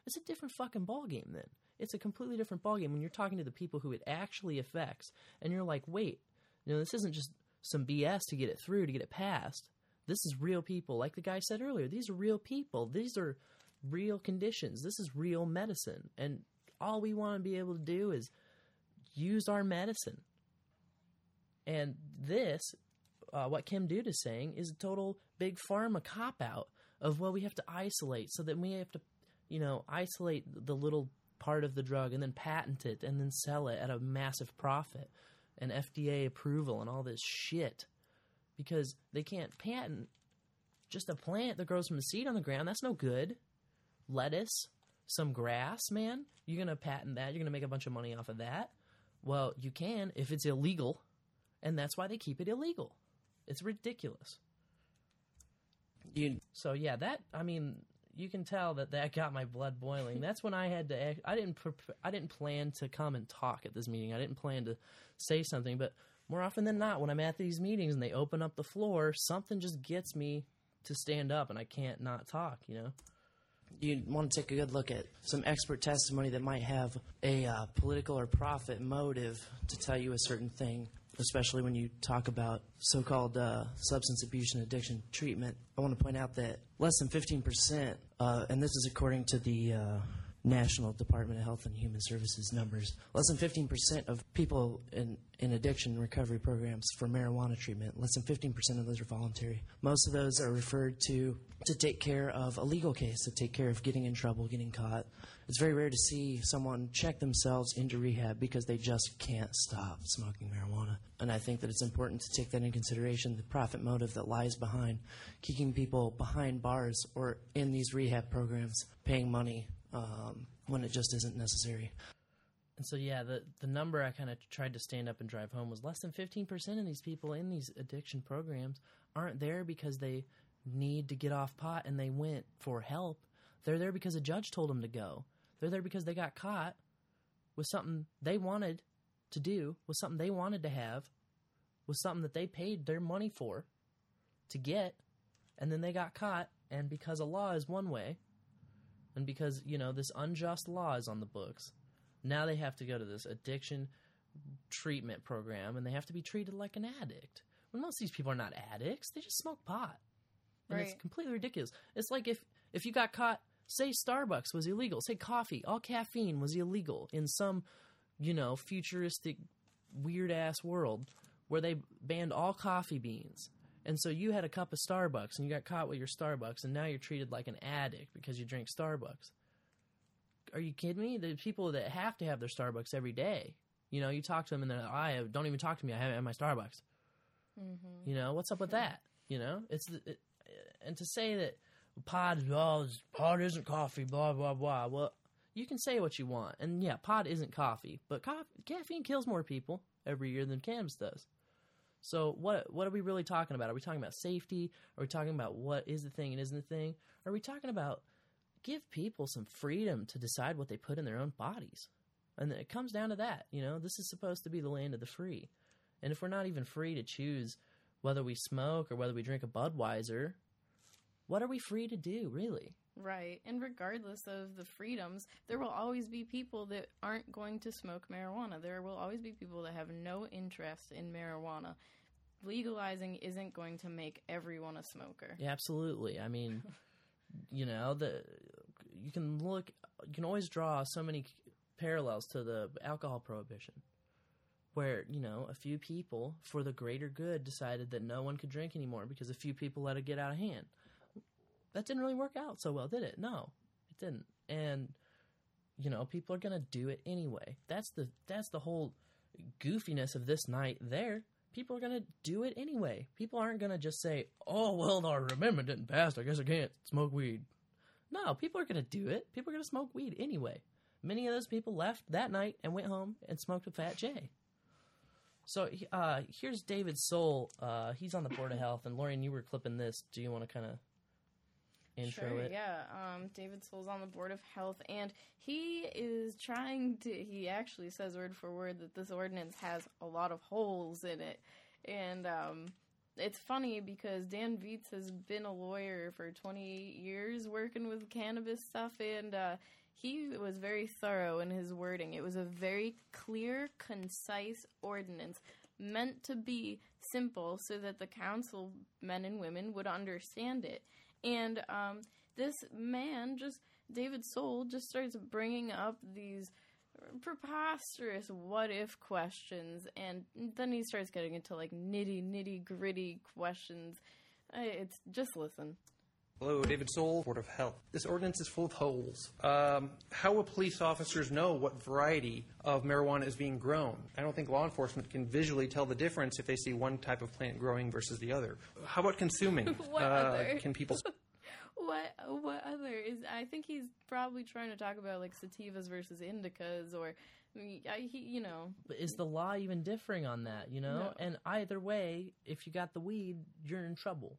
It's a different fucking ballgame then. It's a completely different ballgame when you're talking to the people who it actually affects, and you're like, wait, you know, this isn't just some BS to get it through, to get it passed. This is real people. Like the guy said earlier, these are real people. These are real conditions. This is real medicine. And all we want to be able to do is use our medicine. And this, uh, what Kim Dude is saying, is a total big pharma cop out of, well, we have to isolate so that we have to, you know, isolate the little part of the drug and then patent it and then sell it at a massive profit and FDA approval and all this shit because they can't patent just a plant that grows from a seed on the ground. That's no good. Lettuce, some grass, man. You're going to patent that. You're going to make a bunch of money off of that. Well, you can if it's illegal, and that's why they keep it illegal. It's ridiculous. You, so yeah, that I mean, you can tell that that got my blood boiling. That's when I had to. act- I didn't. prep- I didn't plan to come and talk at this meeting. I didn't plan to say something, but more often than not, when I'm at these meetings and they open up the floor, something just gets me to stand up, and I can't not talk. You know. you want to take a good look at some expert testimony that might have a uh, political or profit motive to tell you a certain thing, especially when you talk about so called uh, substance abuse and addiction treatment. I want to point out that less than 15%, uh, and this is according to the uh, National Department of Health and Human Services numbers, less than 15% of people in, in addiction recovery programs for marijuana treatment, less than 15% of those are voluntary. Most of those are referred to to take care of a legal case, to take care of getting in trouble, getting caught. It's very rare to see someone check themselves into rehab because they just can't stop smoking marijuana. And I think that it's important to take that in consideration the profit motive that lies behind keeping people behind bars or in these rehab programs paying money um, when it just isn't necessary. And so, yeah, the the number I kind of tried to stand up and drive home was less than fifteen percent of these people in these addiction programs aren't there because they need to get off pot and they went for help. They're there because a judge told them to go. They're there because they got caught with something they wanted to do, with something they wanted to have, with something that they paid their money for to get, and then they got caught. And because a law is one way, and because you know this unjust law is on the books, now they have to go to this addiction treatment program and they have to be treated like an addict. When most of these people are not addicts, they just smoke pot. And it's completely ridiculous. It's like if If you got caught, say Starbucks was illegal, say coffee, all caffeine was illegal in some, you know, futuristic, weird ass world where they banned all coffee beans. And so you had a cup of Starbucks and you got caught with your Starbucks and now you're treated like an addict because you drink Starbucks. Are you kidding me? The people that have to have their Starbucks every day. You know, you talk to them and they're like, I don't even talk to me. I haven't had my Starbucks. Mm-hmm. You know, what's up with that? You know, it's it, and to say that pod, oh, pod isn't coffee, blah blah blah. Well, you can say what you want, and yeah, pod isn't coffee, but coffee, caffeine kills more people every year than cannabis does. So what what are we really talking about? Are we talking about safety? Are we talking about what is the thing and isn't the thing? Are we talking about give people some freedom to decide what they put in their own bodies? And it comes down to that. You know, this is supposed to be the land of the free. And if we're not even free to choose whether we smoke or whether we drink a Budweiser, what are we free to do, really? Right. And regardless of the freedoms, there will always be people that aren't going to smoke marijuana. There will always be people that have no interest in marijuana. Legalizing isn't going to make everyone a smoker. Yeah, absolutely. I mean, you know, the you can look, you can always draw so many parallels to the alcohol prohibition, where you know a few people, for the greater good, decided that no one could drink anymore because a few people let it get out of hand. That didn't really work out so well, did it? No, it didn't. And you know, people are gonna do it anyway. That's the that's the whole goofiness of this night. There, people are gonna do it anyway. People aren't gonna just say, "Oh, well, our amendment didn't pass. I guess I can't smoke weed." No, people are gonna do it. People are gonna smoke weed anyway. Many of those people left that night and went home and smoked a Fat J. So uh, here's David Soul. Uh, he's on the board of health, and Lauren, you were clipping this. Do you want to kind of intro sure, it? Yeah, um, David Soul's on the board of health, and he is trying to. He actually says word for word that this ordinance has a lot of holes in it, and um, it's funny because Dan Viets has been a lawyer for 28 years working with cannabis stuff, and uh, he was very thorough in his wording. It was a very clear, concise ordinance meant to be simple so that the council men and women would understand it. And um, this man, just David Soul, just starts bringing up these preposterous what if questions, and then he starts getting into like nitty nitty gritty questions. It's just listen. Hello, David Soul, Board of Health. This ordinance is full of holes. Um, how will police officers know what variety of marijuana is being grown? I don't think law enforcement can visually tell the difference if they see one type of plant growing versus the other. How about consuming? What uh, other? Can people What what other is? I think he's probably trying to talk about like sativas versus indicas, or I mean, I, he, you know, But is the law even differing on that? You know, No. and either way, if you got the weed, you're in trouble.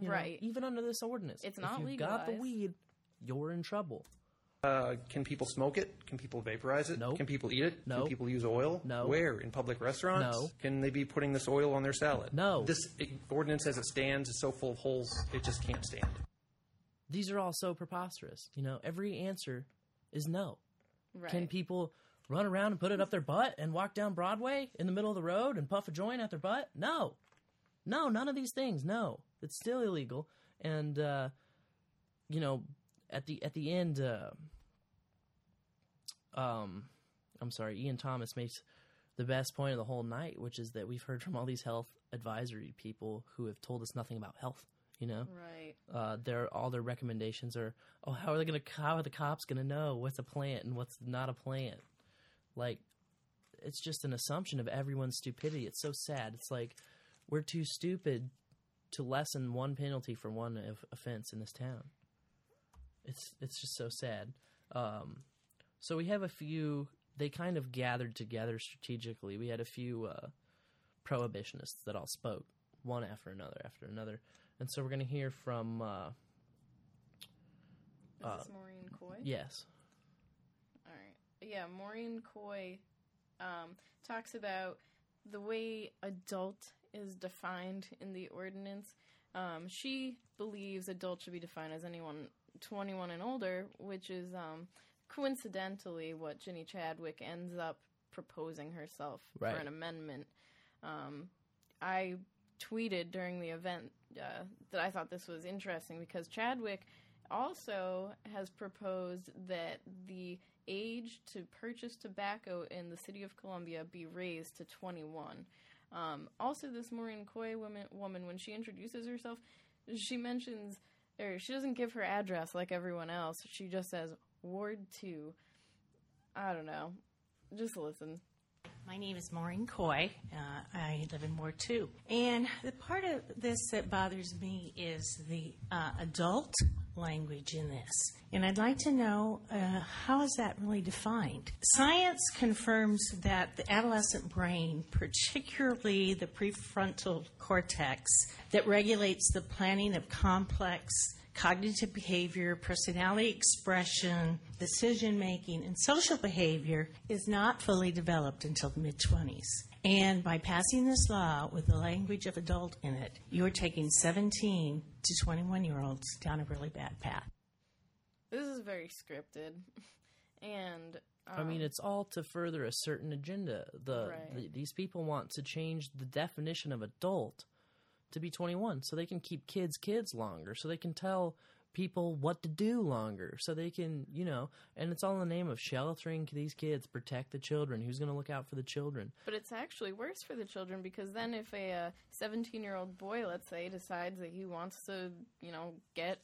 You know, Right. even under this ordinance, It's if not you've got the weed, you're in trouble. Uh, can people smoke it? Can people vaporize it? No. Can people eat it? No. Can people use oil? No. Where? In public restaurants? No. Can they be putting this oil on their salad? No. This ordinance as it stands is so full of holes, it just can't stand. These are all so preposterous. You know, every answer is no. right? Can people run around and put it up their butt and walk down Broadway in the middle of the road and puff a joint at their butt? No. No, none of these things. No. It's still illegal. And uh, you know, at the at the end uh, um I'm sorry, Ian Thomas makes the best point of the whole night, which is that we've heard from all these health advisory people who have told us nothing about health, you know? Right. uh, their all their recommendations are, oh, how are they gonna? How are the cops gonna know what's a plant and what's not a plant? Like, it's just an assumption of everyone's stupidity. It's so sad. It's like we're too stupid to lessen one penalty for one of- offense in this town. It's it's just so sad. Um, so we have a few. They kind of gathered together strategically. We had a few uh, prohibitionists that all spoke, one after another after another, and so we're going to hear from. Uh, Is uh, this Maureen Coy? yes. All right. Yeah, Maureen Coy um, talks about the way adult is defined in the ordinance. Um, she believes adult should be defined as anyone 21 and older, which is um, coincidentally what Ginny Chadwick ends up proposing herself Right. for an amendment. Um, I tweeted during the event uh, that I thought this was interesting because Chadwick also has proposed that the age to purchase tobacco in the city of Columbia be raised to 21. Um, also, this Maureen Coy woman, woman, when she introduces herself, she mentions, or she doesn't give her address like everyone else. She just says Ward 2. I don't know. Just listen. My name is Maureen Coy. Uh, I live in Ward 2. And the part of this that bothers me is the uh, adult language in this. And I'd like to know uh, how is that really defined? Science confirms that the adolescent brain, particularly the prefrontal cortex, that regulates the planning of complex cognitive behavior, personality expression, decision making, and social behavior is not fully developed until the mid 20s. And by passing this law with the language of adult in it, you are taking 17 to 21 year olds down a really bad path. This is very scripted. And. Um, I mean, it's all to further a certain agenda. The, Right. the these people want to change the definition of adult to be 21, so they can keep kids kids longer, so they can tell people what to do longer, so they can, you know, and it's all in the name of sheltering these kids, protect the children. Who's going to look out for the children? But it's actually worse for the children because then if a 17 year old boy, let's say, decides that he wants to, you know, get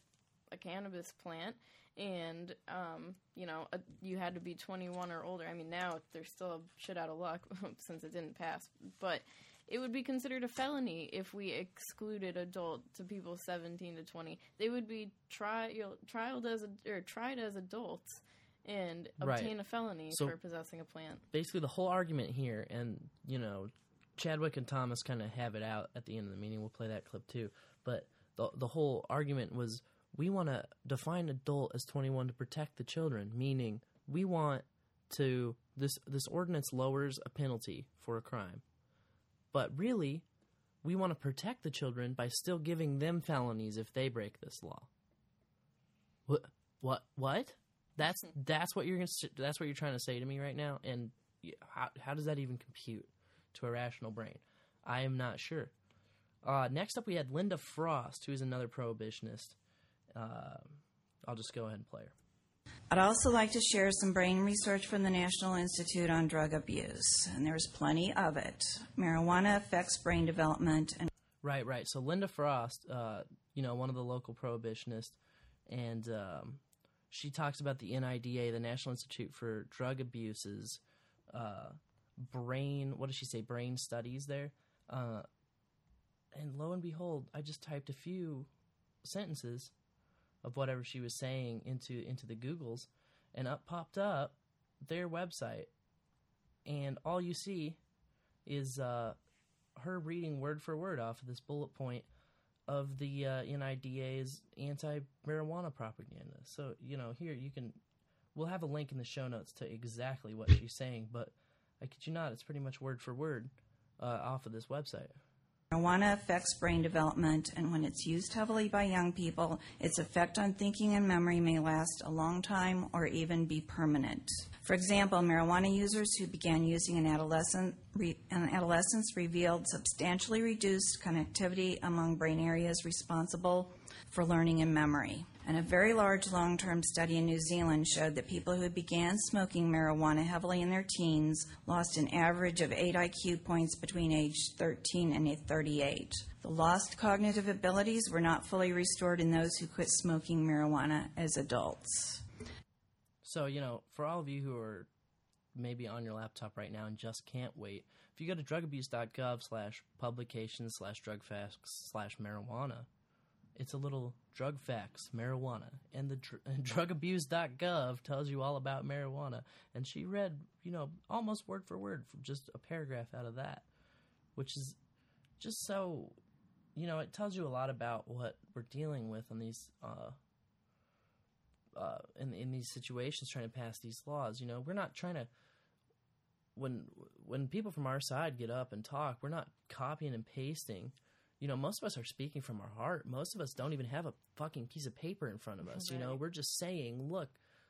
a cannabis plant and, um, you know, a, you had to be 21 or older. I mean, now there's still shit out of luck since it didn't pass. But it would be considered a felony if we excluded adult to people 17 to 20. They would be trial, trialed as a, or tried as adults and Right. obtain a felony So- for possessing a plant. basically the whole argument here, and you know, Chadwick and Thomas kind of have it out at the end of the meeting. We'll play that clip too. But the the whole argument was we want to define adult as 21 to protect the children, meaning we want to this this ordinance lowers a penalty for a crime, but really we want to protect the children by still giving them felonies if they break this law. What? What? What? That's that's what you're gonna, that's what you're trying to say to me right now. And how how does that even compute to a rational brain? I am not sure. Uh, next up, we had Linda Frost, who is another prohibitionist. Uh, I'll just go ahead and play her. I'd also like to share some brain research from the National Institute on Drug Abuse, and there's plenty of it. Marijuana affects brain development and Right, right. So Linda Frost, uh, you know, one of the local prohibitionists, and um, she talks about the NIDA, the National Institute for Drug Abuses, uh, brain. What does she say? Brain studies there. Uh, and lo and behold, I just typed a few sentences of whatever she was saying into into the Googles, and up popped up their website, and all you see is uh, her reading word for word off of this bullet point of the uh, NIDA's anti-marijuana propaganda. So you know, here you can, we'll have a link in the show notes to exactly what she's saying, but I kid you not, it's pretty much word for word uh, off of this website. Marijuana affects brain development, and when it's used heavily by young people, its effect on thinking and memory may last a long time or even be permanent. For example, marijuana users who began using in adolescent, re, adolescence revealed substantially reduced connectivity among brain areas responsible for learning and memory. And a very large long term study in New Zealand showed that people who began smoking marijuana heavily in their teens lost an average of 8 IQ points between age 13 and age 38. The lost cognitive abilities were not fully restored in those who quit smoking marijuana as adults. So, you know, for all of you who are maybe on your laptop right now and just can't wait, if you go to drugabuse.gov slash publications slash drug facts slash marijuana, it's a little drug facts, marijuana. And the dr- drugabuse.gov tells you all about marijuana. And she read, you know, almost word for word from just a paragraph out of that, which is just so, you know, it tells you a lot about what we're dealing with in these, uh, uh, in in these situations trying to pass these laws. You know, we're not trying to. When when people from our side get up and talk, we're not copying and pasting. You know, most of us are speaking from our heart. Most of us don't even have a fucking piece of paper in front of us. You know, we're just saying, look,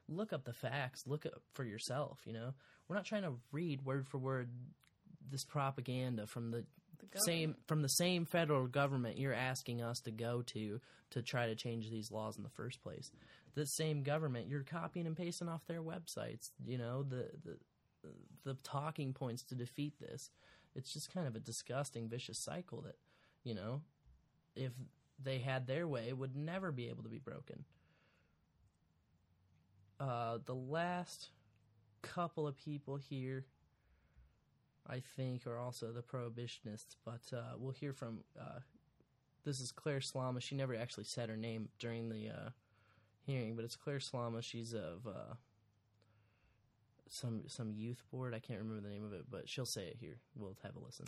look up the facts, look up for yourself. You know, we're not trying to read word for word this propaganda from the same from the same federal government you're asking us to go to to try to change these laws in the first place. The same government you're copying and pasting off their websites. You know the the the talking points to defeat this. It's just kind of a disgusting, vicious cycle that you know if they had their way would never be able to be broken. Uh, the last couple of people here I think, are also the prohibitionists. But uh, we'll hear from. Uh, this is Claire Slama. She never actually said her name during the uh, hearing, but it's Claire Slama. She's of uh, some some youth board. I can't remember the name of it, but she'll say it here. We'll have a listen.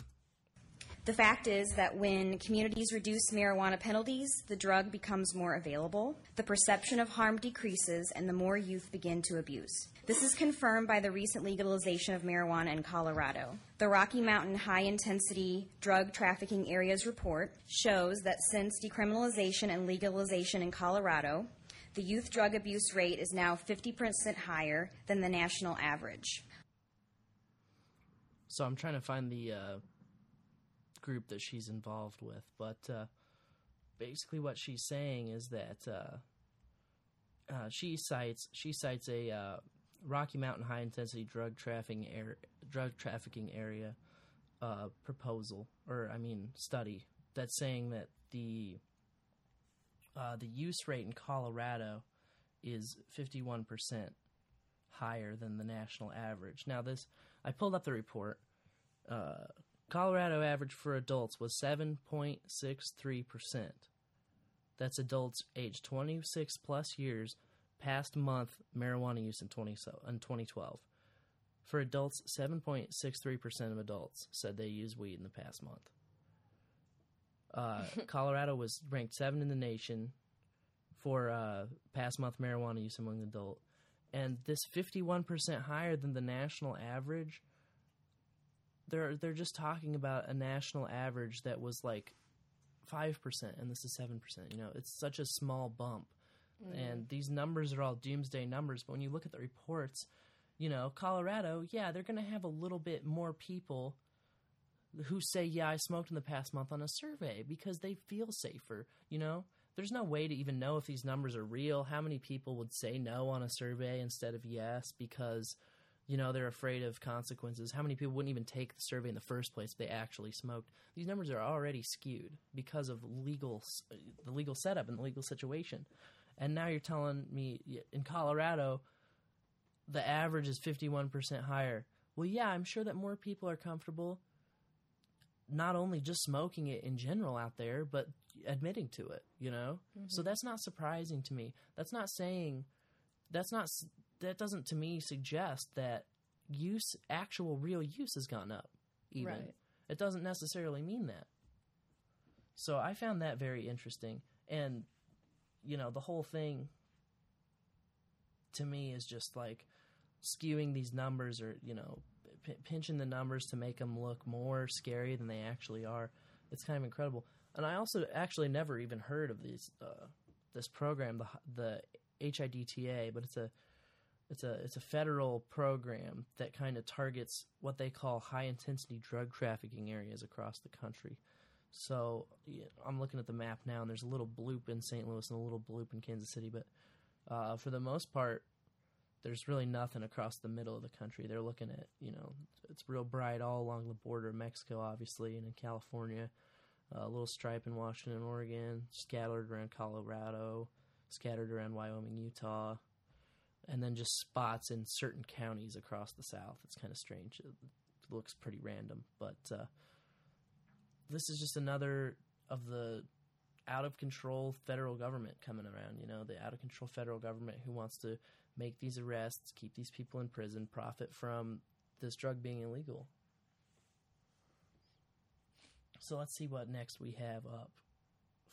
The fact is that when communities reduce marijuana penalties, the drug becomes more available, the perception of harm decreases, and the more youth begin to abuse. This is confirmed by the recent legalization of marijuana in Colorado. The Rocky Mountain High Intensity Drug Trafficking Areas report shows that since decriminalization and legalization in Colorado, the youth drug abuse rate is now 50% higher than the national average. So I'm trying to find the uh, group that she's involved with, but uh, basically what she's saying is that uh, uh, she cites she cites a uh, Rocky Mountain high intensity drug trafficking air, drug trafficking area uh, proposal or I mean study that's saying that the the use rate in Colorado is 51 percent higher than the national average. Now this I pulled up the report. Uh, Colorado average for adults was 7.63%. That's adults aged 26 plus years past month marijuana use in, 20, so, in 2012. For adults, 7.63% of adults said they used weed in the past month. Uh, Colorado was ranked seven in the nation for uh, past month marijuana use among adults, and this 51% higher than the national average they're they're just talking about a national average that was like five percent, and this is seven percent. You know, it's such a small bump, Mm-hmm. and these numbers are all doomsday numbers. But when you look at the reports, you know, Colorado, yeah, they're going to have a little bit more people who say, "Yeah, I smoked in the past month" on a survey because they feel safer. You know, there's no way to even know if these numbers are real. How many people would say no on a survey instead of yes because you know they're afraid of consequences. How many people wouldn't even take the survey in the first place if they actually smoked? These numbers are already skewed because of legal the legal setup and the legal situation. And now you're telling me in colorado the average is 51% higher. Well yeah i'm sure that more people are comfortable not only just smoking it in general out there but admitting to it you know? So Mhm. that's not surprising to me. That's not saying that's not that doesn't to me suggest that use actual real use has gone up even. Right. it doesn't necessarily mean that. So i found that very interesting. And you know the whole thing to me is just like skewing these numbers or you know p- pinching the numbers to make them look more scary than they actually are. It's kind of incredible. And i also actually never even heard of these uh, this program the the HIDTA but it's a it's a it's a federal program that kind of targets what they call high intensity drug trafficking areas across the country. So I'm looking at the map now, and there's a little bloop in St. Louis and a little bloop in Kansas City, but uh, for the most part, there's really nothing across the middle of the country. They're looking at you know it's real bright all along the border of Mexico, obviously, and in California, uh, a little stripe in Washington, Oregon, scattered around Colorado, scattered around Wyoming, Utah and then just spots in certain counties across the South. It's kind of strange. It looks pretty random, but uh, this is just another of the out of control federal government coming around. You know, the out of control federal government who wants to make these arrests, keep these people in prison, profit from this drug being illegal. So let's see what next we have up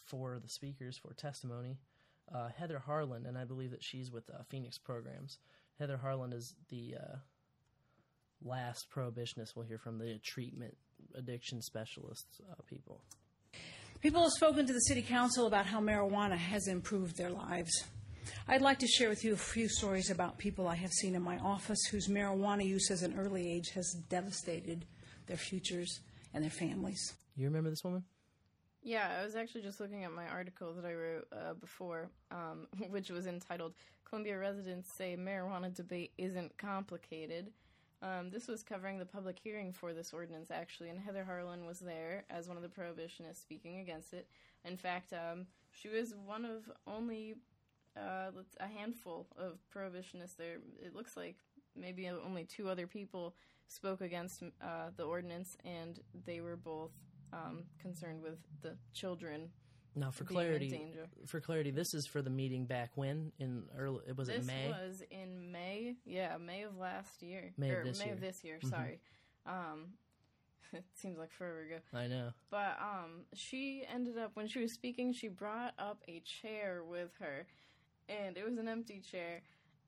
for the speakers for testimony uh, Heather Harlan, and I believe that she's with uh, Phoenix Programs. Heather Harlan is the uh, last prohibitionist we'll hear from the treatment addiction specialists uh, people. People have spoken to the City Council about how marijuana has improved their lives. I'd like to share with you a few stories about people I have seen in my office whose marijuana use as an early age has devastated their futures and their families. You remember this woman? Yeah, I was actually just looking at my article that I wrote uh, before, um, which was entitled Columbia Residents Say Marijuana Debate Isn't Complicated. Um, this was covering the public hearing for this ordinance, actually, and Heather Harlan was there as one of the prohibitionists speaking against it. In fact, um, she was one of only uh, a handful of prohibitionists there. It looks like maybe only two other people spoke against uh, the ordinance, and they were both um, concerned with the children. Now, for clarity, for clarity, this is for the meeting back when in early. Was this it May? was in May. Yeah, May of last year. May of this May year. of this year. Mhm. Sorry. Um, it seems like forever ago. I know. But um, she ended up when she was speaking, she brought up a chair with her, and it was an empty chair.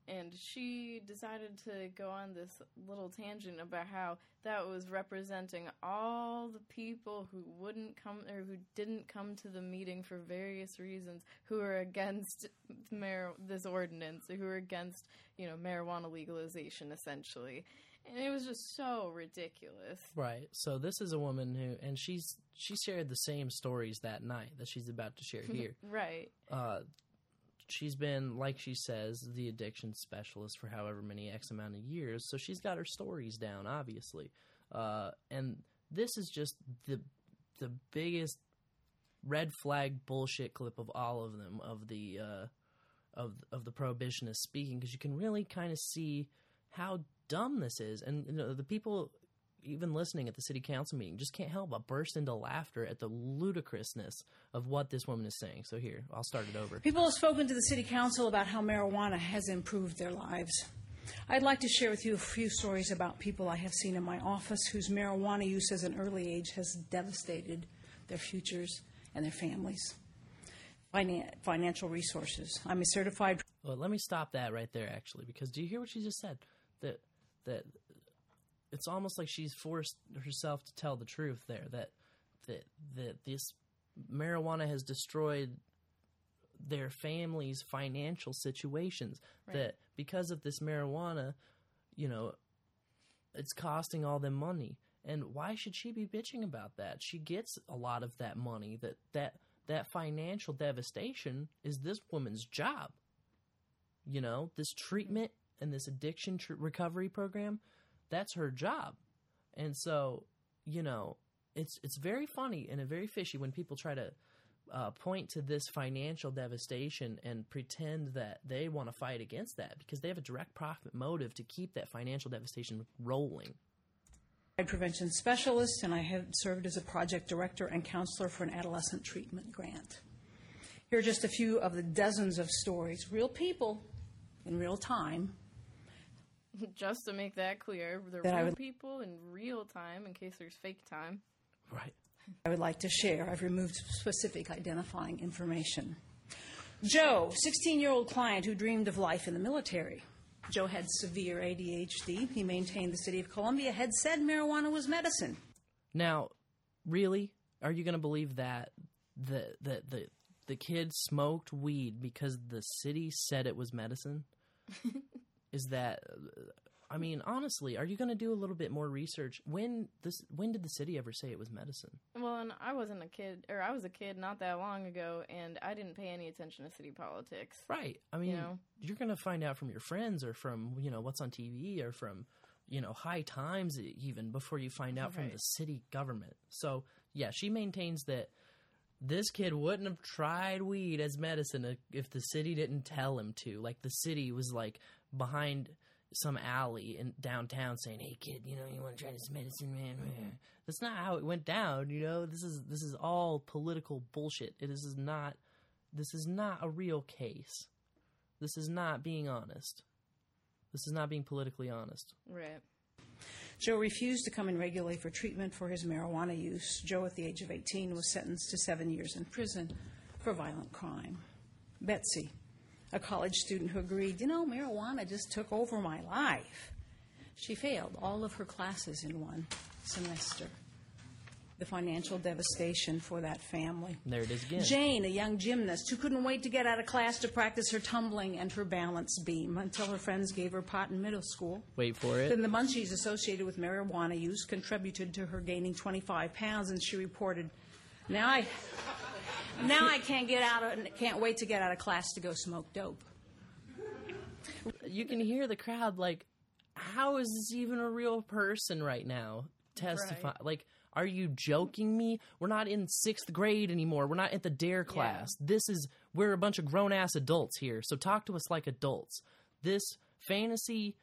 And she decided to go on this little tangent about how that was representing all the people who wouldn't come or who didn't come to the meeting for various reasons, who are against mar- this ordinance, who are against you know marijuana legalization, essentially. And it was just so ridiculous. Right. So this is a woman who, and she's she shared the same stories that night that she's about to share here. right. uh, she's been, like she says, the addiction specialist for however many X amount of years. So she's got her stories down, obviously. Uh, and this is just the the biggest red flag bullshit clip of all of them of the uh, of of the prohibitionists speaking because you can really kind of see how dumb this is, and you know, the people even listening at the city council meeting just can't help but burst into laughter at the ludicrousness of what this woman is saying. So here, I'll start it over. People have spoken to the City Council about how marijuana has improved their lives. I'd like to share with you a few stories about people I have seen in my office whose marijuana use as an early age has devastated their futures and their families. Finan- financial resources. I'm a certified Well, let me stop that right there, actually, because do you hear what she just said? That that it's almost like she's forced herself to tell the truth there. That that that this marijuana has destroyed their families' financial situations. Right. That because of this marijuana, you know, it's costing all them money. And why should she be bitching about that? She gets a lot of that money. That that that financial devastation is this woman's job. You know, this treatment and this addiction tr- recovery program, that's her job. And so, you know, it's it's very funny and very fishy when people try to uh, point to this financial devastation and pretend that they want to fight against that because they have a direct profit motive to keep that financial devastation rolling. I'm prevention specialist, and I have served as a project director and counselor for an adolescent treatment grant. Here are just a few of the dozens of stories, real people in real time, Just to make that clear, the That I real would- people in real time, in case there's fake time. Right. I would like to share. I've removed specific identifying information. Joe, 16 year old client who dreamed of life in the military. Joe had severe ADHD. He maintained the city of Columbia had said marijuana was medicine. Now, really, are you going to believe that the the the the kid smoked weed because the city said it was medicine? Is that? I mean, honestly, are you going to do a little bit more research? When this? When did the city ever say it was medicine? Well, and I wasn't a kid, or I was a kid not that long ago, and I didn't pay any attention to city politics. Right. I mean, You know? you're going to find out from your friends or from you know what's on TV or from you know high times even before you find out from the city government. So yeah, she maintains that this kid wouldn't have tried weed as medicine if the city didn't tell him to. Like the city was like behind some alley in downtown saying, "Hey kid, you know you want to try this medicine, man?" Mm-hmm. That's not how it went down. You know, this is this is all political bullshit. It is not. This is not a real case. This is not being honest. This is not being politically honest. Right. Joe refused to come in regularly for treatment for his marijuana use. Joe, at the age of 18, was sentenced to seven years in prison for violent crime. Betsy, a college student who agreed, you know, marijuana just took over my life. She failed all of her classes in one semester. the financial devastation for that family. There it is again. Jane, a young gymnast who couldn't wait to get out of class to practice her tumbling and her balance beam until her friends gave her pot in middle school. Wait for it. Then the munchies associated with marijuana use contributed to her gaining 25 pounds, and she reported, "Now I, now I can't get out of, can't wait to get out of class to go smoke dope." you can hear the crowd like, how is this even a real person right now? Testify like. Are you joking me? We're not in sixth grade anymore. We're not at the dare class. This is we're a bunch of grown ass adults here. So talk to us like adults. This fantasy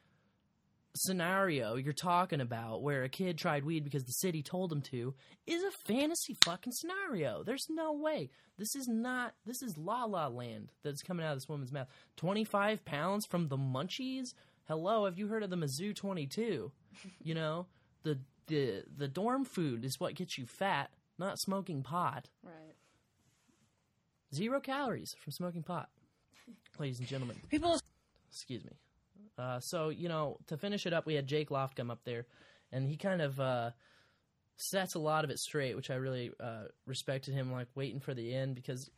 scenario you're talking about where a kid tried weed because the city told him to is a fantasy fucking scenario. There's no way. This is not this is la la land that's coming out of this woman's mouth. 25 pounds from the munchies? Hello, have you heard of the Mizzou 22? You know, the the the dorm food is what gets you fat, not smoking pot. Right. Zero calories from smoking pot. Ladies and gentlemen. People excuse me. Uh, so you know, to finish it up, we had Jake Loft come up there, and he kind of uh, sets a lot of it straight, which I really uh, respected him, like waiting for the end because,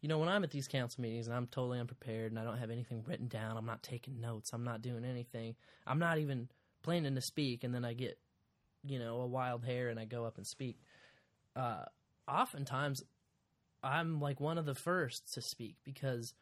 you know, when I'm at these council meetings and I'm totally unprepared and I don't have anything written down, I'm not taking notes, I'm not doing anything, I'm not even planning to speak, and then I get, you know, a wild hair and I go up and speak. Uh, oftentimes, I'm like one of the first to speak because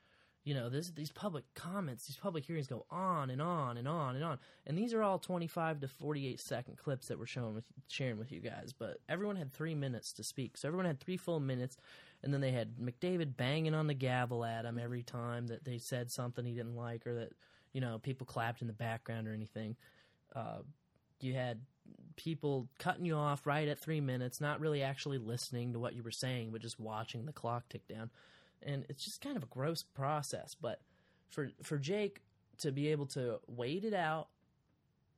you know this these public comments these public hearings go on and on and on and on. And these are all 25 to 48 second clips that we're showing with sharing with you guys. But everyone had three minutes to speak. So everyone had three full minutes. And then they had mcdavid banging on the gavel at him every time that they said something he didn't like or that you know people clapped in the background or anything. Uh, you had people cutting you off right at three minutes not really actually listening to what you were saying but just watching the clock tick down and it's just kind of a gross process. But for for Jake to be able to wait it out,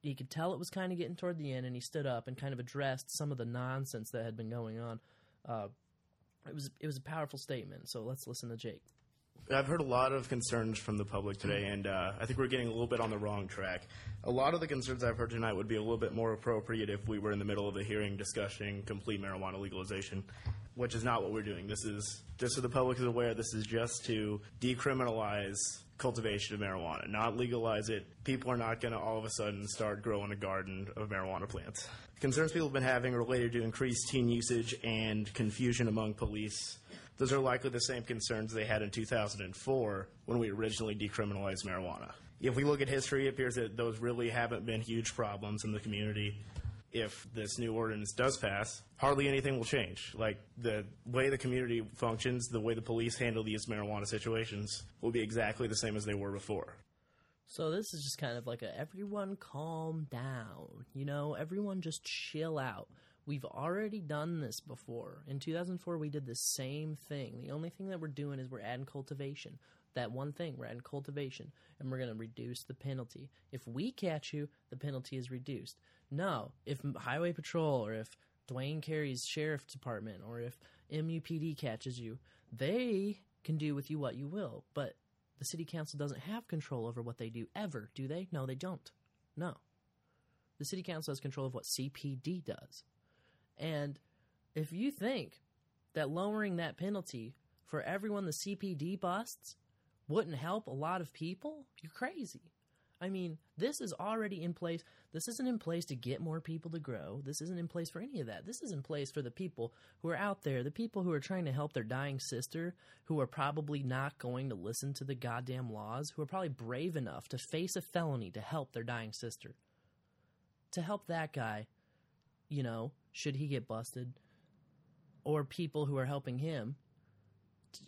he could tell it was kind of getting toward the end, and he stood up and kind of addressed some of the nonsense that had been going on. Uh, it was it was a powerful statement. So let's listen to Jake. I've heard a lot of concerns from the public today, and uh, I think we're getting a little bit on the wrong track. A lot of the concerns I've heard tonight would be a little bit more appropriate if we were in the middle of a hearing discussing complete marijuana legalization, which is not what we're doing. This is, just so the public is aware, this is just to decriminalize cultivation of marijuana, not legalize it. People are not going to all of a sudden start growing a garden of marijuana plants. Concerns people have been having related to increased teen usage and confusion among police those are likely the same concerns they had in 2004 when we originally decriminalized marijuana. If we look at history, it appears that those really haven't been huge problems in the community. If this new ordinance does pass, hardly anything will change. Like the way the community functions, the way the police handle these marijuana situations will be exactly the same as they were before. So this is just kind of like a everyone calm down. You know, everyone just chill out. We've already done this before. In 2004, we did the same thing. The only thing that we're doing is we're adding cultivation. That one thing, we're adding cultivation, and we're going to reduce the penalty. If we catch you, the penalty is reduced. No, if Highway Patrol or if Dwayne Carey's Sheriff Department or if MUPD catches you, they can do with you what you will. But the City Council doesn't have control over what they do ever, do they? No, they don't. No. The City Council has control of what CPD does. And if you think that lowering that penalty for everyone the CPD busts wouldn't help a lot of people, you're crazy. I mean, this is already in place. This isn't in place to get more people to grow. This isn't in place for any of that. This is in place for the people who are out there, the people who are trying to help their dying sister, who are probably not going to listen to the goddamn laws, who are probably brave enough to face a felony to help their dying sister. To help that guy, you know, should he get busted, or people who are helping him,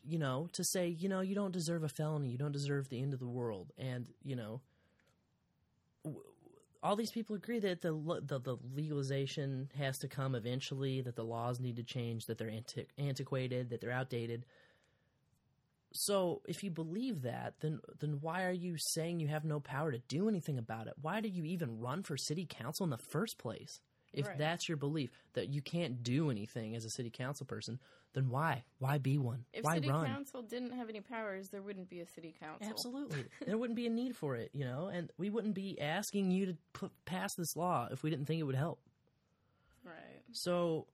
you know, to say, you know, you don't deserve a felony, you don't deserve the end of the world, and you know, all these people agree that the, the the legalization has to come eventually, that the laws need to change, that they're anti- antiquated, that they're outdated. So, if you believe that, then then why are you saying you have no power to do anything about it? Why did you even run for city council in the first place? If Right. that's your belief that you can't do anything as a city council person, then why? Why be one? If why city run? council didn't have any powers, there wouldn't be a city council. Absolutely. there wouldn't be a need for it, you know, and we wouldn't be asking you to put, pass this law if we didn't think it would help. Right. So,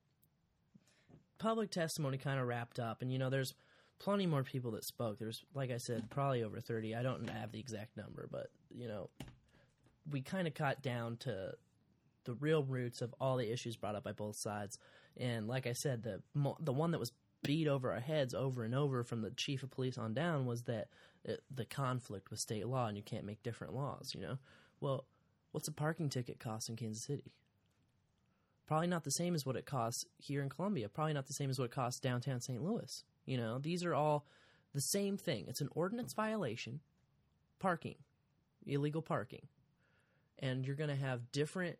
public testimony kind of wrapped up, and you know, there's plenty more people that spoke. There's, like I said, probably over 30. I don't have the exact number, but you know, we kind of got down to the real roots of all the issues brought up by both sides. And like I said, the the one that was beat over our heads over and over from the chief of police on down was that it, the conflict with state law and you can't make different laws. You know, well, what's a parking ticket cost in Kansas City? Probably not the same as what it costs here in Columbia. Probably not the same as what it costs downtown St. Louis. You know, these are all the same thing. It's an ordinance violation, parking, illegal parking. And you're going to have different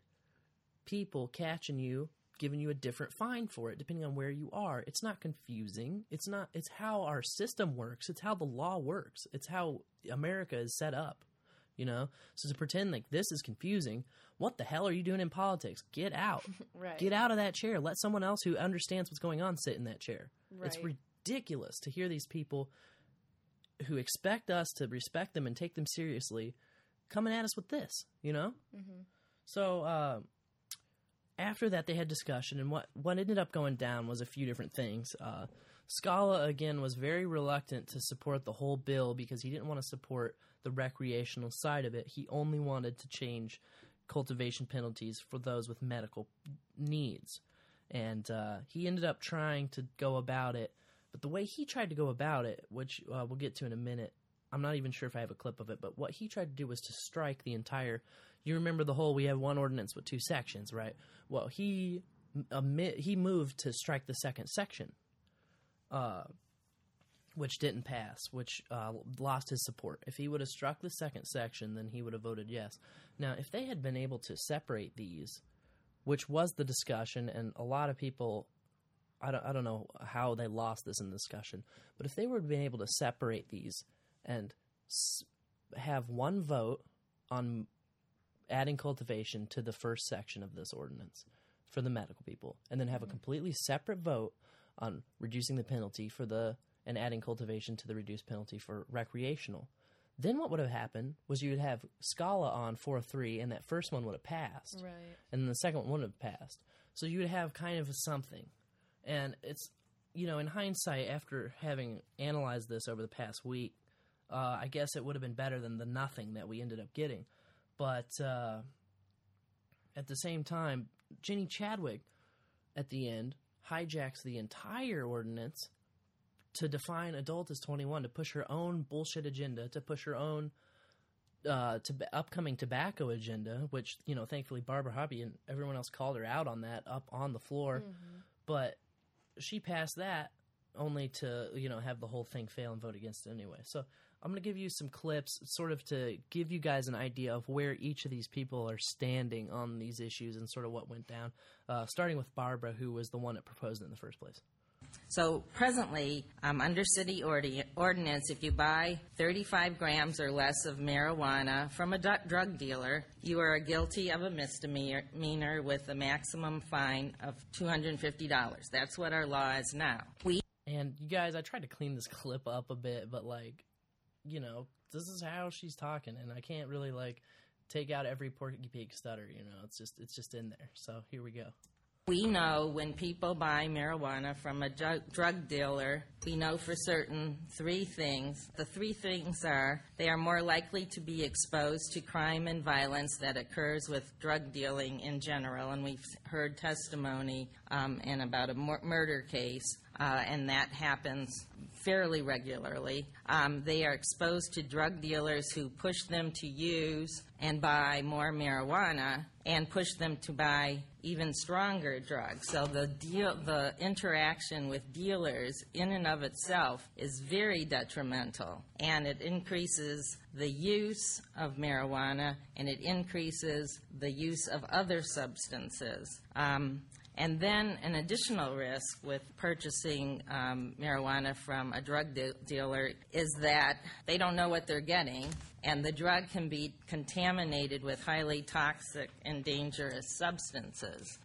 people catching you, giving you a different fine for it, depending on where you are. It's not confusing. It's not, it's how our system works. It's how the law works. It's how America is set up. You know, so to pretend like this is confusing, what the hell are you doing in politics? Get out. Right. Get out of that chair. Let someone else who understands what's going on sit in that chair. It's ridiculous to hear these people who expect us to respect them and take them seriously coming at us with this, you know? Mhm. So uh, after that, they had discussion, and what what ended up going down was a few different things. Uh, Skala again was very reluctant to support the whole bill because he didn't want to support the recreational side of it. He only wanted to change cultivation penalties for those with medical needs, and uh, he ended up trying to go about it. But the way he tried to go about it, which uh, we'll get to in a minute, I'm not even sure if I have a clip of it, but what he tried to do was to strike the entire. You remember the whole we have one ordinance with two sections, right? Well, he he moved to strike the second section, uh, which didn't pass, which uh, lost his support. If he would have struck the second section, then he would have voted yes. Now, if they had been able to separate these, which was the discussion, and a lot of people I don't, I don't know how they lost this in the discussion, but if they were been able to separate these and s- have one vote on adding cultivation to the first section of this ordinance for the medical people, and then have a mm-hmm. completely separate vote on reducing the penalty for the and adding cultivation to the reduced penalty for recreational, then what would have happened was you would have Skala on four three, and that first one would have passed, Right. and then the second one wouldn't have passed. So you would have kind of something. And it's, you know, in hindsight, after having analyzed this over the past week, uh, I guess it would have been better than the nothing that we ended up getting. But uh, at the same time, Ginny Chadwick, at the end, hijacks the entire ordinance to define adult as 21, to push her own bullshit agenda, to push her own uh, to upcoming tobacco agenda, which you know, thankfully Barbara Hoppe and everyone else called her out on that up on the floor, but she passed that only to you know have the whole thing fail and vote against it anyway. So I'm going to give you some clips, sort of to give you guys an idea of where each of these people are standing on these issues and sort of what went down. Uh, starting with Barbara, who was the one that proposed it in the first place. So presently, um, under city ordi- ordinance, if you buy 35 grams or less of marijuana from a du- drug dealer, you are guilty of a misdemeanor with a maximum fine of $250. That's what our law is now. We And you guys, I tried to clean this clip up a bit, but like, you know, this is how she's talking, and I can't really like take out every Porky Pig stutter. You know, it's just it's just in there. So here we go. We know when people buy marijuana from a drug, dealer, we know for certain three things. The three things are they are more likely to be exposed to crime and violence that occurs with drug dealing in general, and we've heard testimony um, in about a mur- murder case, uh, and that happens fairly regularly. Um, they are exposed to drug dealers who push them to use and buy more marijuana and push them to buy even stronger drugs. So the deal, the interaction with dealers in and of itself is very detrimental, and it increases the use of marijuana and it increases the use of other substances. Um, and then an additional risk with purchasing um, marijuana from a drug de- dealer is that they don't know what they're getting, and the drug can be contaminated with highly toxic and dangerous substances.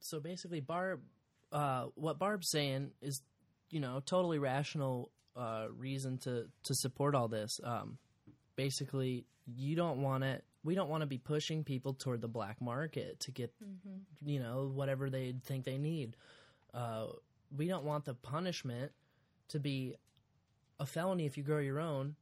So basically, Barb, uh, what Barb's saying is, you know, totally rational uh, reason to to support all this. Um, basically, you don't want it. We don't want to be pushing people toward the black market to get, Mhm. you know, whatever they think they need. Uh, we don't want the punishment to be a felony if you grow your own,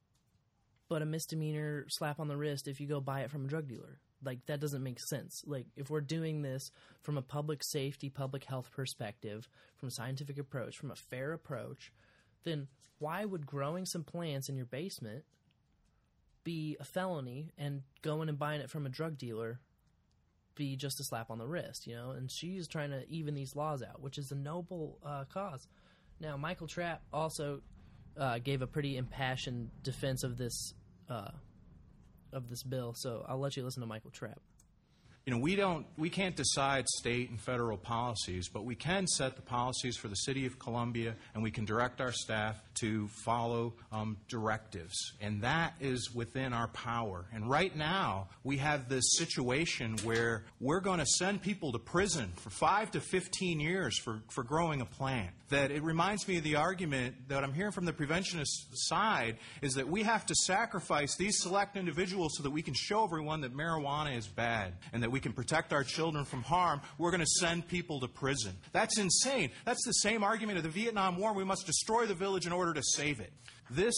but a misdemeanor slap on the wrist if you go buy it from a drug dealer. Like that doesn't make sense. Like if we're doing this from a public safety, public health perspective, from a scientific approach, from a fair approach, then why would growing some plants in your basement be a felony and going and buying it from a drug dealer be just a slap on the wrist, you know? And she's trying to even these laws out, which is a noble uh, cause. Now, Michael Trapp also uh, gave a pretty impassioned defense of this uh, of this bill, so I'll let you listen to Michael Trapp. You know, we don't, we can't decide state and federal policies, but we can set the policies for the city of Columbia, and we can direct our staff to follow um, directives, and that is within our power. And right now, we have this situation where we're going to send people to prison for five to fifteen years for, for growing a plant. That it reminds me of the argument that I'm hearing from the preventionist side is that we have to sacrifice these select individuals so that we can show everyone that marijuana is bad and that we can protect our children from harm. We're going to send people to prison. That's insane. That's the same argument of the Vietnam War. We must destroy the village in order to save it. This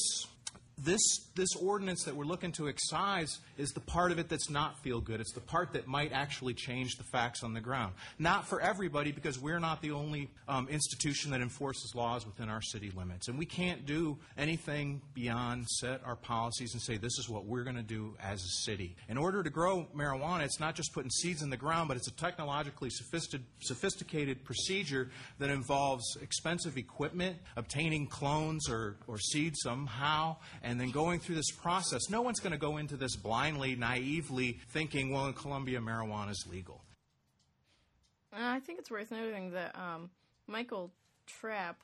this this ordinance that we're looking to excise is the part of it that's not feel good. It's the part that might actually change the facts on the ground. Not for everybody, because we're not the only um, institution that enforces laws within our city limits, and we can't do anything beyond set our policies and say this is what we're going to do as a city. In order to grow marijuana, it's not just putting seeds in the ground, but it's a technologically sophisticated procedure that involves expensive equipment, obtaining clones or, or seeds somehow, and then going through this process. No one's going to go into this blindly, naively thinking, well, in Columbia, marijuana is legal. I think it's worth noting that um, Michael Trapp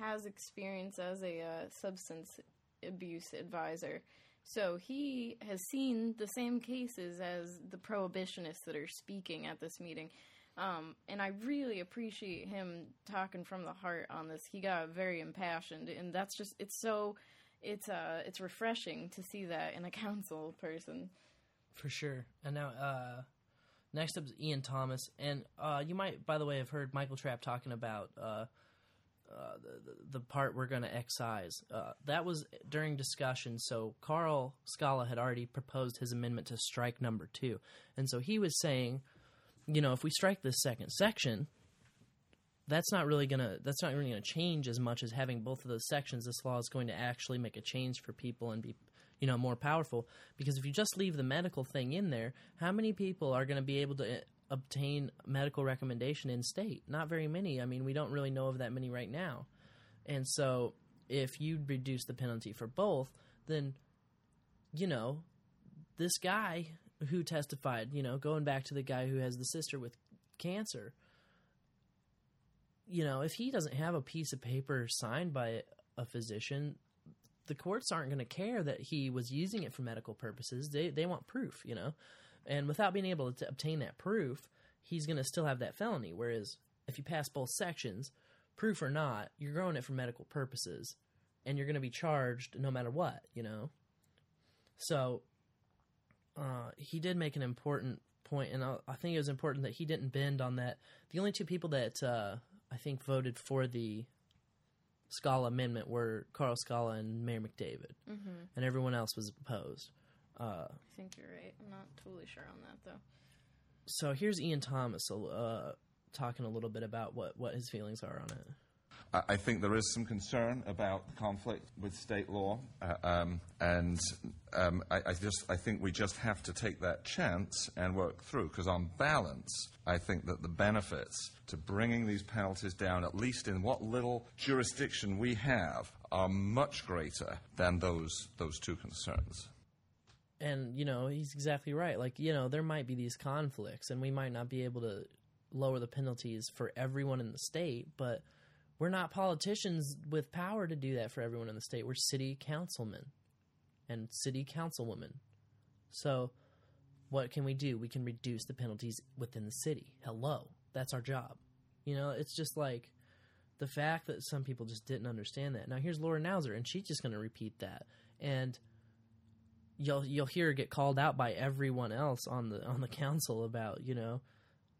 has experience as a uh, substance abuse advisor. So he has seen the same cases as the prohibitionists that are speaking at this meeting. Um, and I really appreciate him talking from the heart on this. He got very impassioned, and that's just it's so it's uh it's refreshing to see that in a council person. For sure. And now, uh, next up is Ian Thomas, and uh, you might, by the way, have heard Michael Trapp talking about uh, uh, the, the part we're going to excise. Uh, that was during discussion. So Karl Skala had already proposed his amendment to strike number two, and so he was saying, you know, if we strike this second section, that's not really gonna that's not really gonna change as much as having both of those sections. This law is going to actually make a change for people and be you know more powerful because if you just leave the medical thing in there, how many people are going to be able to uh, obtain medical recommendation in state? Not very many. I mean, we don't really know of that many right now. And so if you reduce the penalty for both, then you know, this guy who testified, you know, going back to the guy who has the sister with cancer, you know, if he doesn't have a piece of paper signed by a physician, the courts aren't going to care that he was using it for medical purposes. They they want proof, you know. And without being able to obtain that proof, he's going to still have that felony. Whereas if you pass both sections, proof or not, you're growing it for medical purposes, and you're going to be charged no matter what, you know. So uh, he did make an important point, and I, I think it was important that he didn't bend on that. The only two people that uh, I think voted for the Skala amendment were Karl Skala and Mayor McDavid, Mhm. and everyone else was opposed. Uh, I think you're right. I'm not totally sure on that though. so here's Ian Thomas uh, talking a little bit about what, what his feelings are on it. I think there is some concern about conflict with state law, uh, um, and um, I, I just I think we just have to take that chance and work through. Because on balance, I think that the benefits to bringing these penalties down, at least in what little jurisdiction we have, are much greater than those those two concerns. And you know he's exactly right. Like you know there might be these conflicts, and we might not be able to lower the penalties for everyone in the state, but we're not politicians with power to do that for everyone in the state. We're city councilmen and city councilwomen. So, what can we do? We can reduce the penalties within the city. Hello, that's our job. You know, it's just like the fact that some people just didn't understand that. Now, here's Laura Nauser, and she's just going to repeat that, and you'll you'll hear her get called out by everyone else on the on the council about you know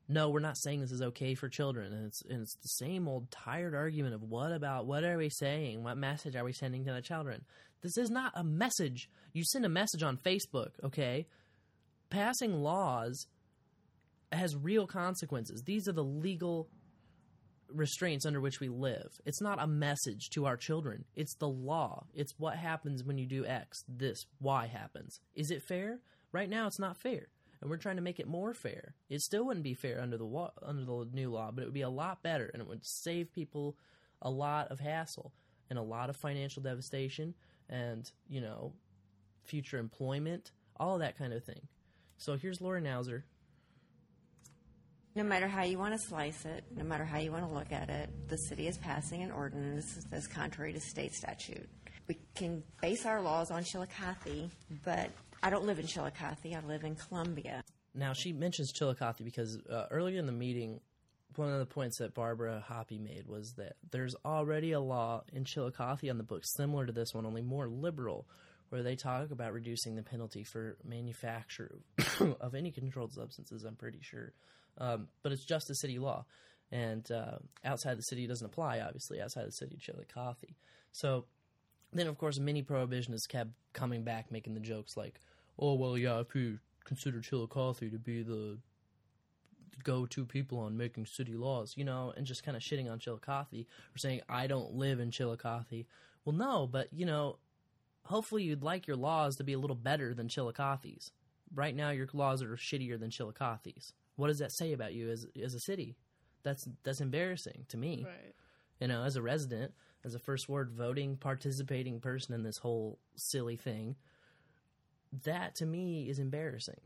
no, we're not saying this is okay for children. And it's, and it's the same old tired argument of what about, what are we saying? What message are we sending to the children? This is not a message. You send a message on Facebook, okay? Passing laws has real consequences. These are the legal restraints under which we live. It's not a message to our children. It's the law. It's what happens when you do X, this Y happens. Is it fair? Right now it's not fair. And we're trying to make it more fair. It still wouldn't be fair under the wa- under the new law, but it would be a lot better and it would save people a lot of hassle and a lot of financial devastation and, you know, future employment, all that kind of thing. So here's Laura Nauser No matter how you want to slice it, no matter how you want to look at it, the city is passing an ordinance that's contrary to state statute. We can base our laws on Chillicothe, but I don't live in Chillicothe. I live in Columbia. Now she mentions Chillicothe because uh, earlier in the meeting, one of the points that Barbara Hoppe made was that there's already a law in Chillicothe on the books similar to this one, only more liberal, where they talk about reducing the penalty for manufacture of any controlled substances. I'm pretty sure, um, but it's just a city law, and uh, outside the city it doesn't apply. Obviously, outside the city Chillicothe. So then, of course, many prohibitionists kept coming back, making the jokes like, "Oh well, yeah, if you consider Chillicothe to be the go-to people on making city laws, you know, and just kind of shitting on Chillicothe or saying I don't live in Chillicothe. Well, no, but you know, hopefully you'd like your laws to be a little better than Chillicothe's. Right now, your laws are shittier than Chillicothe's. What does that say about you as as a city? That's that's embarrassing to me. Right. You know, as a resident, as a first ward voting, participating person in this whole silly thing, that to me is embarrassing.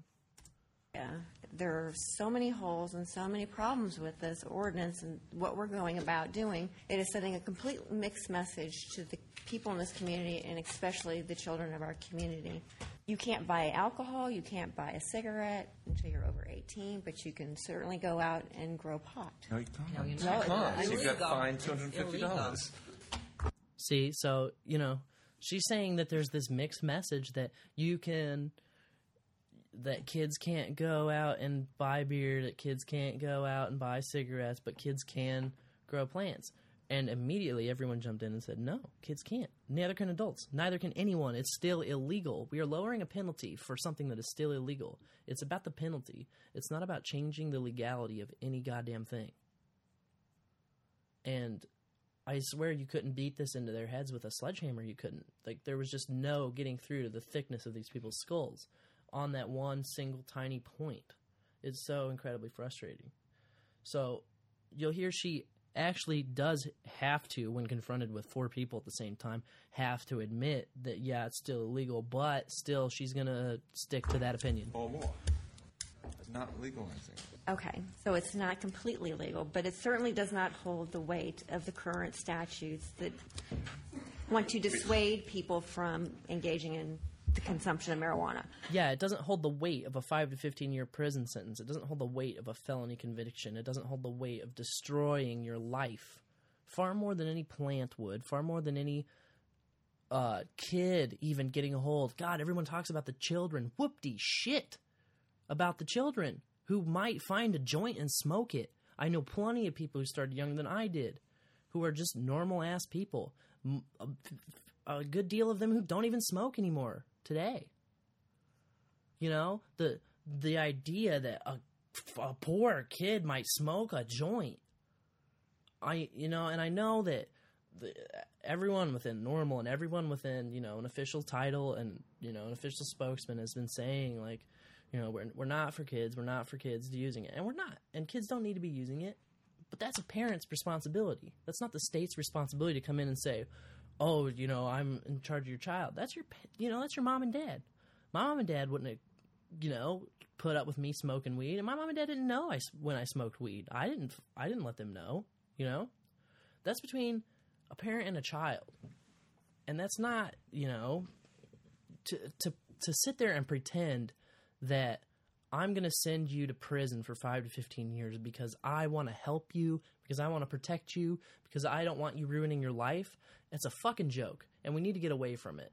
Yeah, there are so many holes and so many problems with this ordinance and what we're going about doing. It is sending a complete mixed message to the people in this community and especially the children of our community. You can't buy alcohol, you can't buy a cigarette until you're over 18, but you can certainly go out and grow pot. No, you can't. No, you No, can't. You It's get illegal. fined It's $250. See, so you know, she's saying that there's this mixed message that you can that kids can't go out and buy beer, that kids can't go out and buy cigarettes, but kids can grow plants. And immediately everyone jumped in and said, no, kids can't. Neither can adults. Neither can anyone. It's still illegal. We are lowering a penalty for something that is still illegal. It's about the penalty. It's not about changing the legality of any goddamn thing. And I swear you couldn't beat this into their heads with a sledgehammer. You couldn't. Like, there was just no getting through to the thickness of these people's skulls on that one single tiny point. It's so incredibly frustrating. So you'll hear she actually does have to, when confronted with four people at the same time, have to admit that, yeah, it's still illegal, but still she's to stick to that opinion. Or more. Not legalizing. Okay, so it's not completely legal, but it certainly does not hold the weight of the current statutes that want to dissuade people from engaging in the consumption of marijuana. Yeah, it doesn't hold the weight of a 5 to 15 year prison sentence. It doesn't hold the weight of a felony conviction. It doesn't hold the weight of destroying your life. Far more than any plant would, far more than any uh, kid even getting a hold. God, everyone talks about the children. Whoop-de shit about the children who might find a joint and smoke it. I know plenty of people who started younger than I did who are just normal ass people. A good deal of them who don't even smoke anymore today. You know, the the idea that a, a poor kid might smoke a joint. I you know, and I know that the, everyone within normal and everyone within you know an official title and you know an official spokesman has been saying like, you know, we're we're not for kids, we're not for kids using it, and we're not, and kids don't need to be using it. But that's a parent's responsibility. That's not the state's responsibility to come in and say, "Oh, you know, I'm in charge of your child." That's your, you know, that's your mom and dad. My mom and dad wouldn't have, you know, put up with me smoking weed, and my mom and dad didn't know I when I smoked weed. I didn't. I didn't let them know. You know, that's between a parent and a child, and that's not, you know, to to to sit there and pretend that I'm going to send you to prison for 5 to 15 years because I want to help you, because I want to protect you, because I don't want you ruining your life. It's a fucking joke, and we need to get away from it.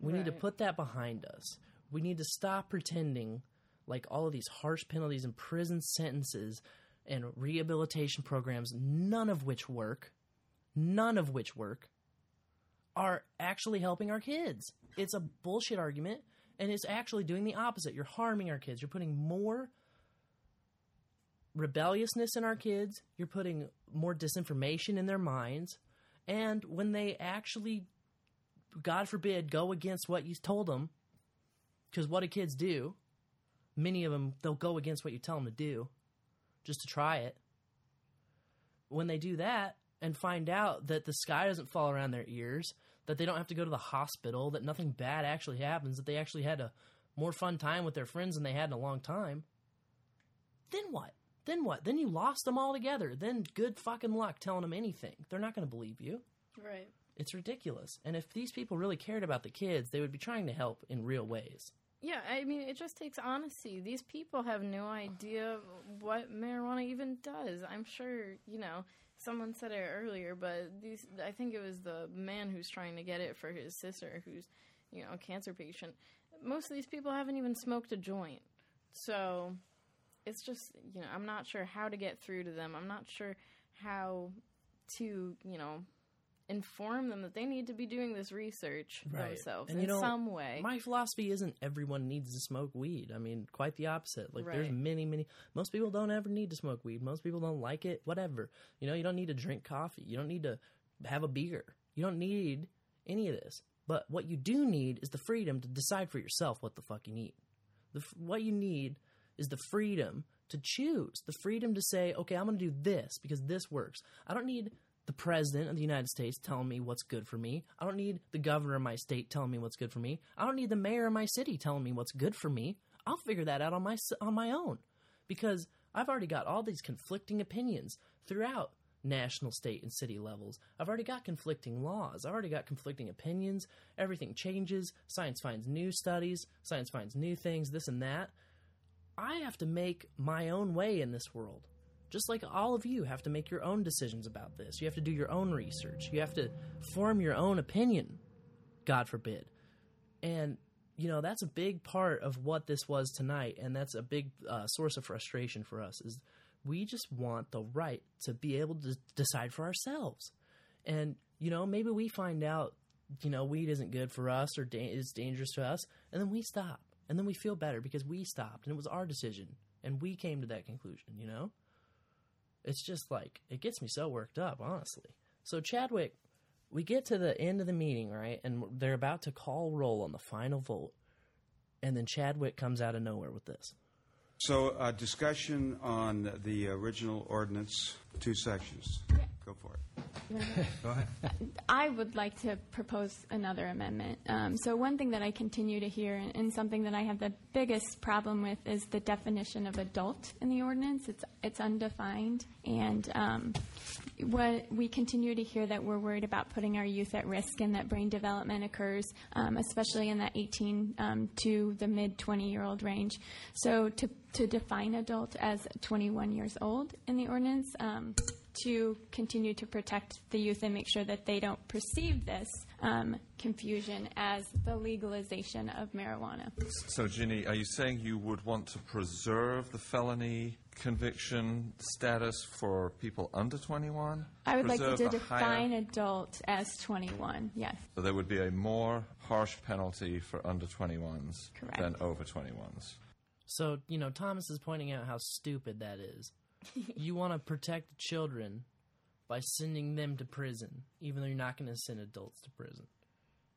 We need to put that behind us. We need to stop pretending like all of these harsh penalties and prison sentences and rehabilitation programs, none of which work, none of which work, are actually helping our kids. It's a bullshit argument, and it's actually doing the opposite. You're harming our kids. You're putting more rebelliousness in our kids. You're putting more disinformation in their minds. And when they actually, God forbid, go against what you told them, because what do kids do? Many of them, they'll go against what you tell them to do just to try it. When they do that and find out that the sky doesn't fall around their ears, that they don't have to go to the hospital, that nothing bad actually happens, that they actually had a more fun time with their friends than they had in a long time, then what? Then what? Then you lost them altogether. Then good fucking luck telling them anything. They're not going to believe you. Right. It's ridiculous. And if these people really cared about the kids, they would be trying to help in real ways. Yeah, I mean, it just takes honesty. These people have no idea what marijuana even does. I'm sure, you know, someone said it earlier, but these, I think it was the man who's trying to get it for his sister, who's, you know, a cancer patient. Most of these people haven't even smoked a joint. So it's just, you know, I'm not sure how to get through to them. I'm not sure how to, you know, inform them that they need to be doing this research themselves And in you know, some way. My philosophy isn't everyone needs to smoke weed. I mean, quite the opposite. Like, there's many, many. Most people don't ever need to smoke weed. Most people don't like it. Whatever. You know, you don't need to drink coffee. You don't need to have a beer. You don't need any of this. But what you do need is the freedom to decide for yourself what the fuck you need. The, what you need is the freedom to choose, the freedom to say, okay, I'm going to do this because this works. I don't need the president of the United States telling me what's good for me. I don't need the governor of my state telling me what's good for me. I don't need the mayor of my city telling me what's good for me. I'll figure that out on my on my own because I've already got all these conflicting opinions throughout national, state, and city levels. I've already got conflicting laws. I've already got conflicting opinions. Everything changes. Science finds new studies. Science finds new things, this and that. I have to make my own way in this world. Just like all of you have to make your own decisions about this. You have to do your own research. You have to form your own opinion, God forbid. And, you know, that's a big part of what this was tonight. And that's a big uh, source of frustration for us is we just want the right to be able to decide for ourselves. And, you know, maybe we find out, you know, weed isn't good for us or da- is dangerous to us. And then we stop. And then we feel better because we stopped and it was our decision. And we came to that conclusion, you know? It's just like, it gets me so worked up, honestly. So, Chadwick, we get to the end of the meeting, right? And they're about to call roll on the final vote. And then Chadwick comes out of nowhere with this. So, uh, discussion on the original ordinance, two sections. Go for it. Go ahead. I would like to propose another amendment. Um, so one thing that I continue to hear, and, and something that I have the biggest problem with, is the definition of adult in the ordinance. It's it's undefined, and um, what we continue to hear that we're worried about putting our youth at risk, and that brain development occurs, um, especially in that 18 um, to the mid 20 year old range. So to to define adult as 21 years old in the ordinance. Um, to continue to protect the youth and make sure that they don't perceive this um, confusion as the legalization of marijuana. So, Ginny, are you saying you would want to preserve the felony conviction status for people under 21? I would like to define higher- adult as 21, yes. So there would be a more harsh penalty for under 21s Correct. than over 21s. So, you know, Thomas is pointing out how stupid that is. You want to protect the children by sending them to prison, even though you're not going to send adults to prison.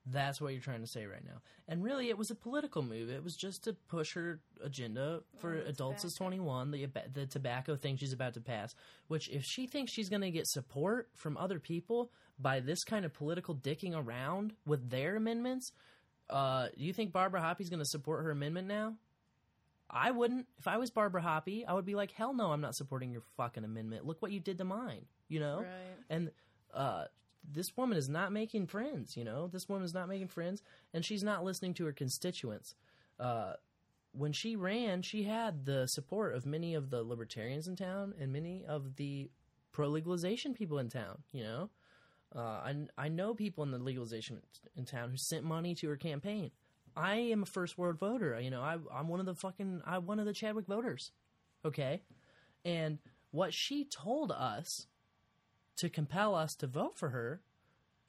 That's what you're trying to say right now. And really, it was a political move. It was just to push her agenda for adults as 21, the, the tobacco thing she's about to pass. Which, if she thinks she's going to get support from other people by this kind of political dicking around with their amendments, uh, do you think Barbara Hoppe's going to support her amendment now? I wouldn't. If I was Barbara Hoppe, I would be like, hell no, I'm not supporting your fucking amendment. Look what you did to mine, you know? Right. And uh, this woman is not making friends, you know? This woman is not making friends, and she's not listening to her constituents. Uh, when she ran, she had the support of many of the libertarians in town and many of the pro legalization people in town, you know? Uh, I, I know people in the legalization in town who sent money to her campaign. I am a first ward voter. You know, I, I'm one of the fucking, I'm one of the Chadwick voters. Okay. And what she told us to compel us to vote for her,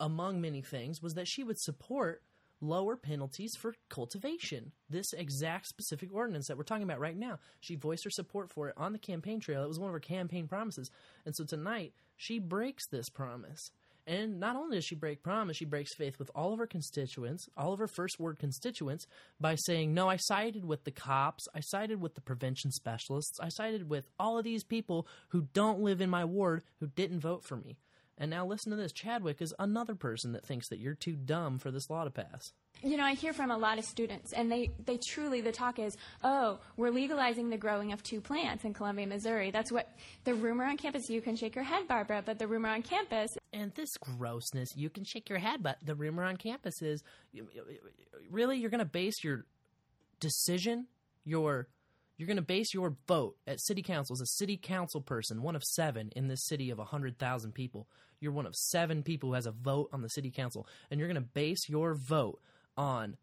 among many things, was that she would support lower penalties for cultivation. This exact specific ordinance that we're talking about right now. She voiced her support for it on the campaign trail. It was one of her campaign promises. And so tonight, she breaks this promise. And not only does she break promise, she breaks faith with all of her constituents, all of her first ward constituents, by saying, No, I sided with the cops, I sided with the prevention specialists, I sided with all of these people who don't live in my ward who didn't vote for me. And now listen to this Chadwick is another person that thinks that you're too dumb for this law to pass. You know, I hear from a lot of students, and they, they truly, the talk is, oh, we're legalizing the growing of two plants in Columbia, Missouri. That's what the rumor on campus, you can shake your head, Barbara, but the rumor on campus. And this grossness, you can shake your head, but the rumor on campus is really, you're going to base your decision, your. You're going to base your vote at city council as a city council person, one of seven in this city of 100,000 people. You're one of seven people who has a vote on the city council. And you're going to base your vote on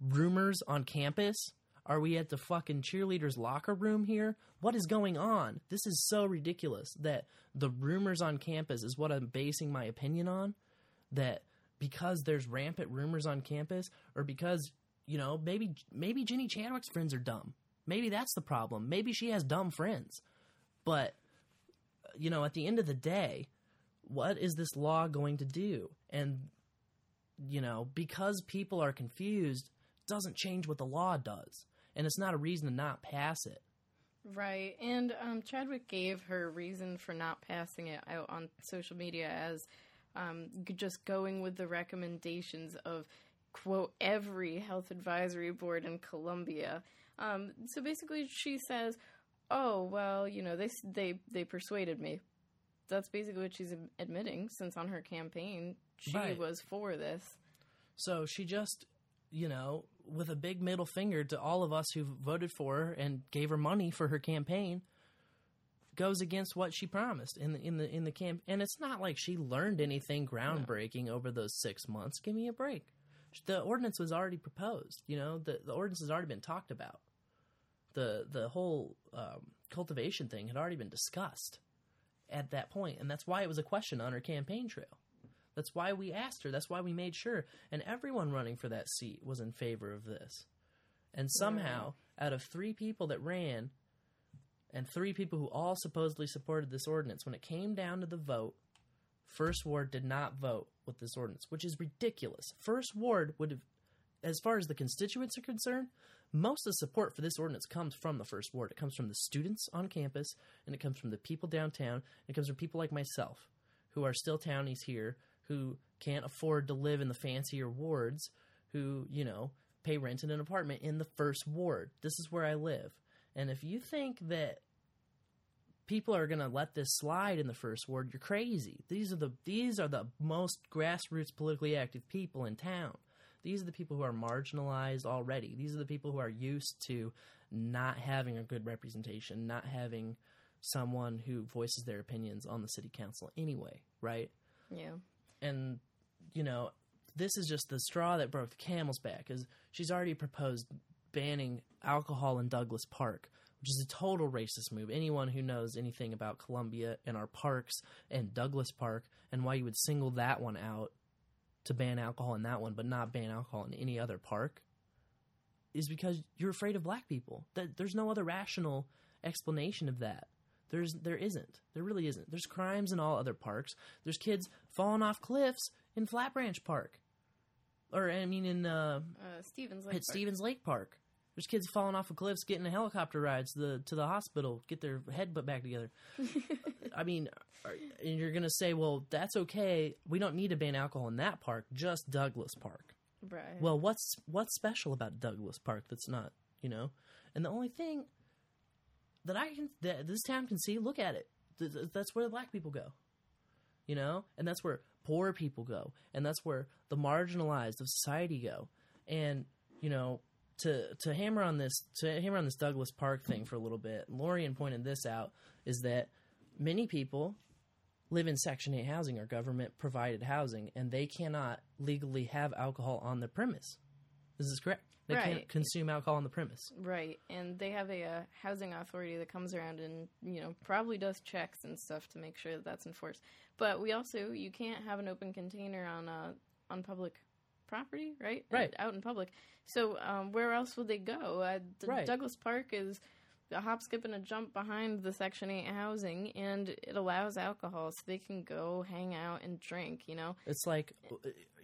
rumors on campus? Are we at the fucking cheerleaders' locker room here? What is going on? This is so ridiculous that the rumors on campus is what I'm basing my opinion on. That because there's rampant rumors on campus, or because you know maybe maybe Ginny Chadwick's friends are dumb. Maybe that's the problem. Maybe she has dumb friends. But you know, at the end of the day, what is this law going to do? And you know, because people are confused doesn't change what the law does. And it's not a reason to not pass it. Right. And um, Chadwick gave her reason for not passing it out on social media as um, just going with the recommendations of, quote, every health advisory board in Columbia. Um, so basically, she says, oh, well, you know, they, they, they persuaded me. That's basically what she's admitting, since on her campaign, she Right. was for this. So she just, you know, with a big middle finger to all of us who voted for her and gave her money for her campaign, goes against what she promised in the in the in the camp. And it's not like she learned anything groundbreaking over those six months. Give me a break. The ordinance was already proposed. You know, the the ordinance has already been talked about. The the whole um, cultivation thing had already been discussed at that point, and that's why it was a question on her campaign trail. That's why we asked her. That's why we made sure. And everyone running for that seat was in favor of this. And somehow, out of three people that ran, and three people who all supposedly supported this ordinance, when it came down to the vote, First Ward did not vote with this ordinance, which is ridiculous. First Ward would have, as far as the constituents are concerned, most of the support for this ordinance comes from the First Ward. It comes from the students on campus, and it comes from the people downtown, and it comes from people like myself, who are still townies here, who can't afford to live in the fancier wards, who, you know, pay rent in an apartment in the first ward. This is where I live. And if you think that people are going to let this slide in the first ward, you're crazy. These are the these are the most grassroots politically active people in town. These are the people who are marginalized already. These are the people who are used to not having a good representation, not having someone who voices their opinions on the city council anyway, right? Yeah. and you know this is just the straw that broke the camel's back because she's already proposed banning alcohol in douglass park which is a total racist move anyone who knows anything about columbia and our parks and douglass park and why you would single that one out to ban alcohol in that one but not ban alcohol in any other park is because you're afraid of black people that there's no other rational explanation of that there's there isn't. There really isn't. There's crimes in all other parks. There's kids falling off cliffs in Flat Branch Park, or I mean in uh, Uh, Stephens Lake at Park. Stephens Lake Park. There's kids falling off of cliffs, getting a helicopter rides to the to the hospital, get their head put back together. I mean, and you're gonna say, well, that's okay. We don't need to ban alcohol in that park, just Douglass Park. Right. Well, what's what's special about Douglass Park that's not, you know? And the only thing that I can that this town can see, look at it. Th- th- That's where the black people go. You know? And that's where poor people go. And that's where the marginalized of society go. And, you know, to to hammer on this to hammer on this Douglass Park thing for a little bit, Lorian pointed this out, is that many people live in Section 8 housing or government provided housing, and they cannot legally have alcohol on the premise. This is correct. They can't consume alcohol on the premise. Right, and they have a uh, housing authority that comes around and you know probably does checks and stuff to make sure that that's enforced. But we also you can't have an open container on uh, on public property, right? Right. out in public. So um, where else would they go? Uh, D- Right. Douglass Park is a hop, skip, and a jump behind the Section Eight housing, and it allows alcohol, so they can go hang out and drink. You know, It's like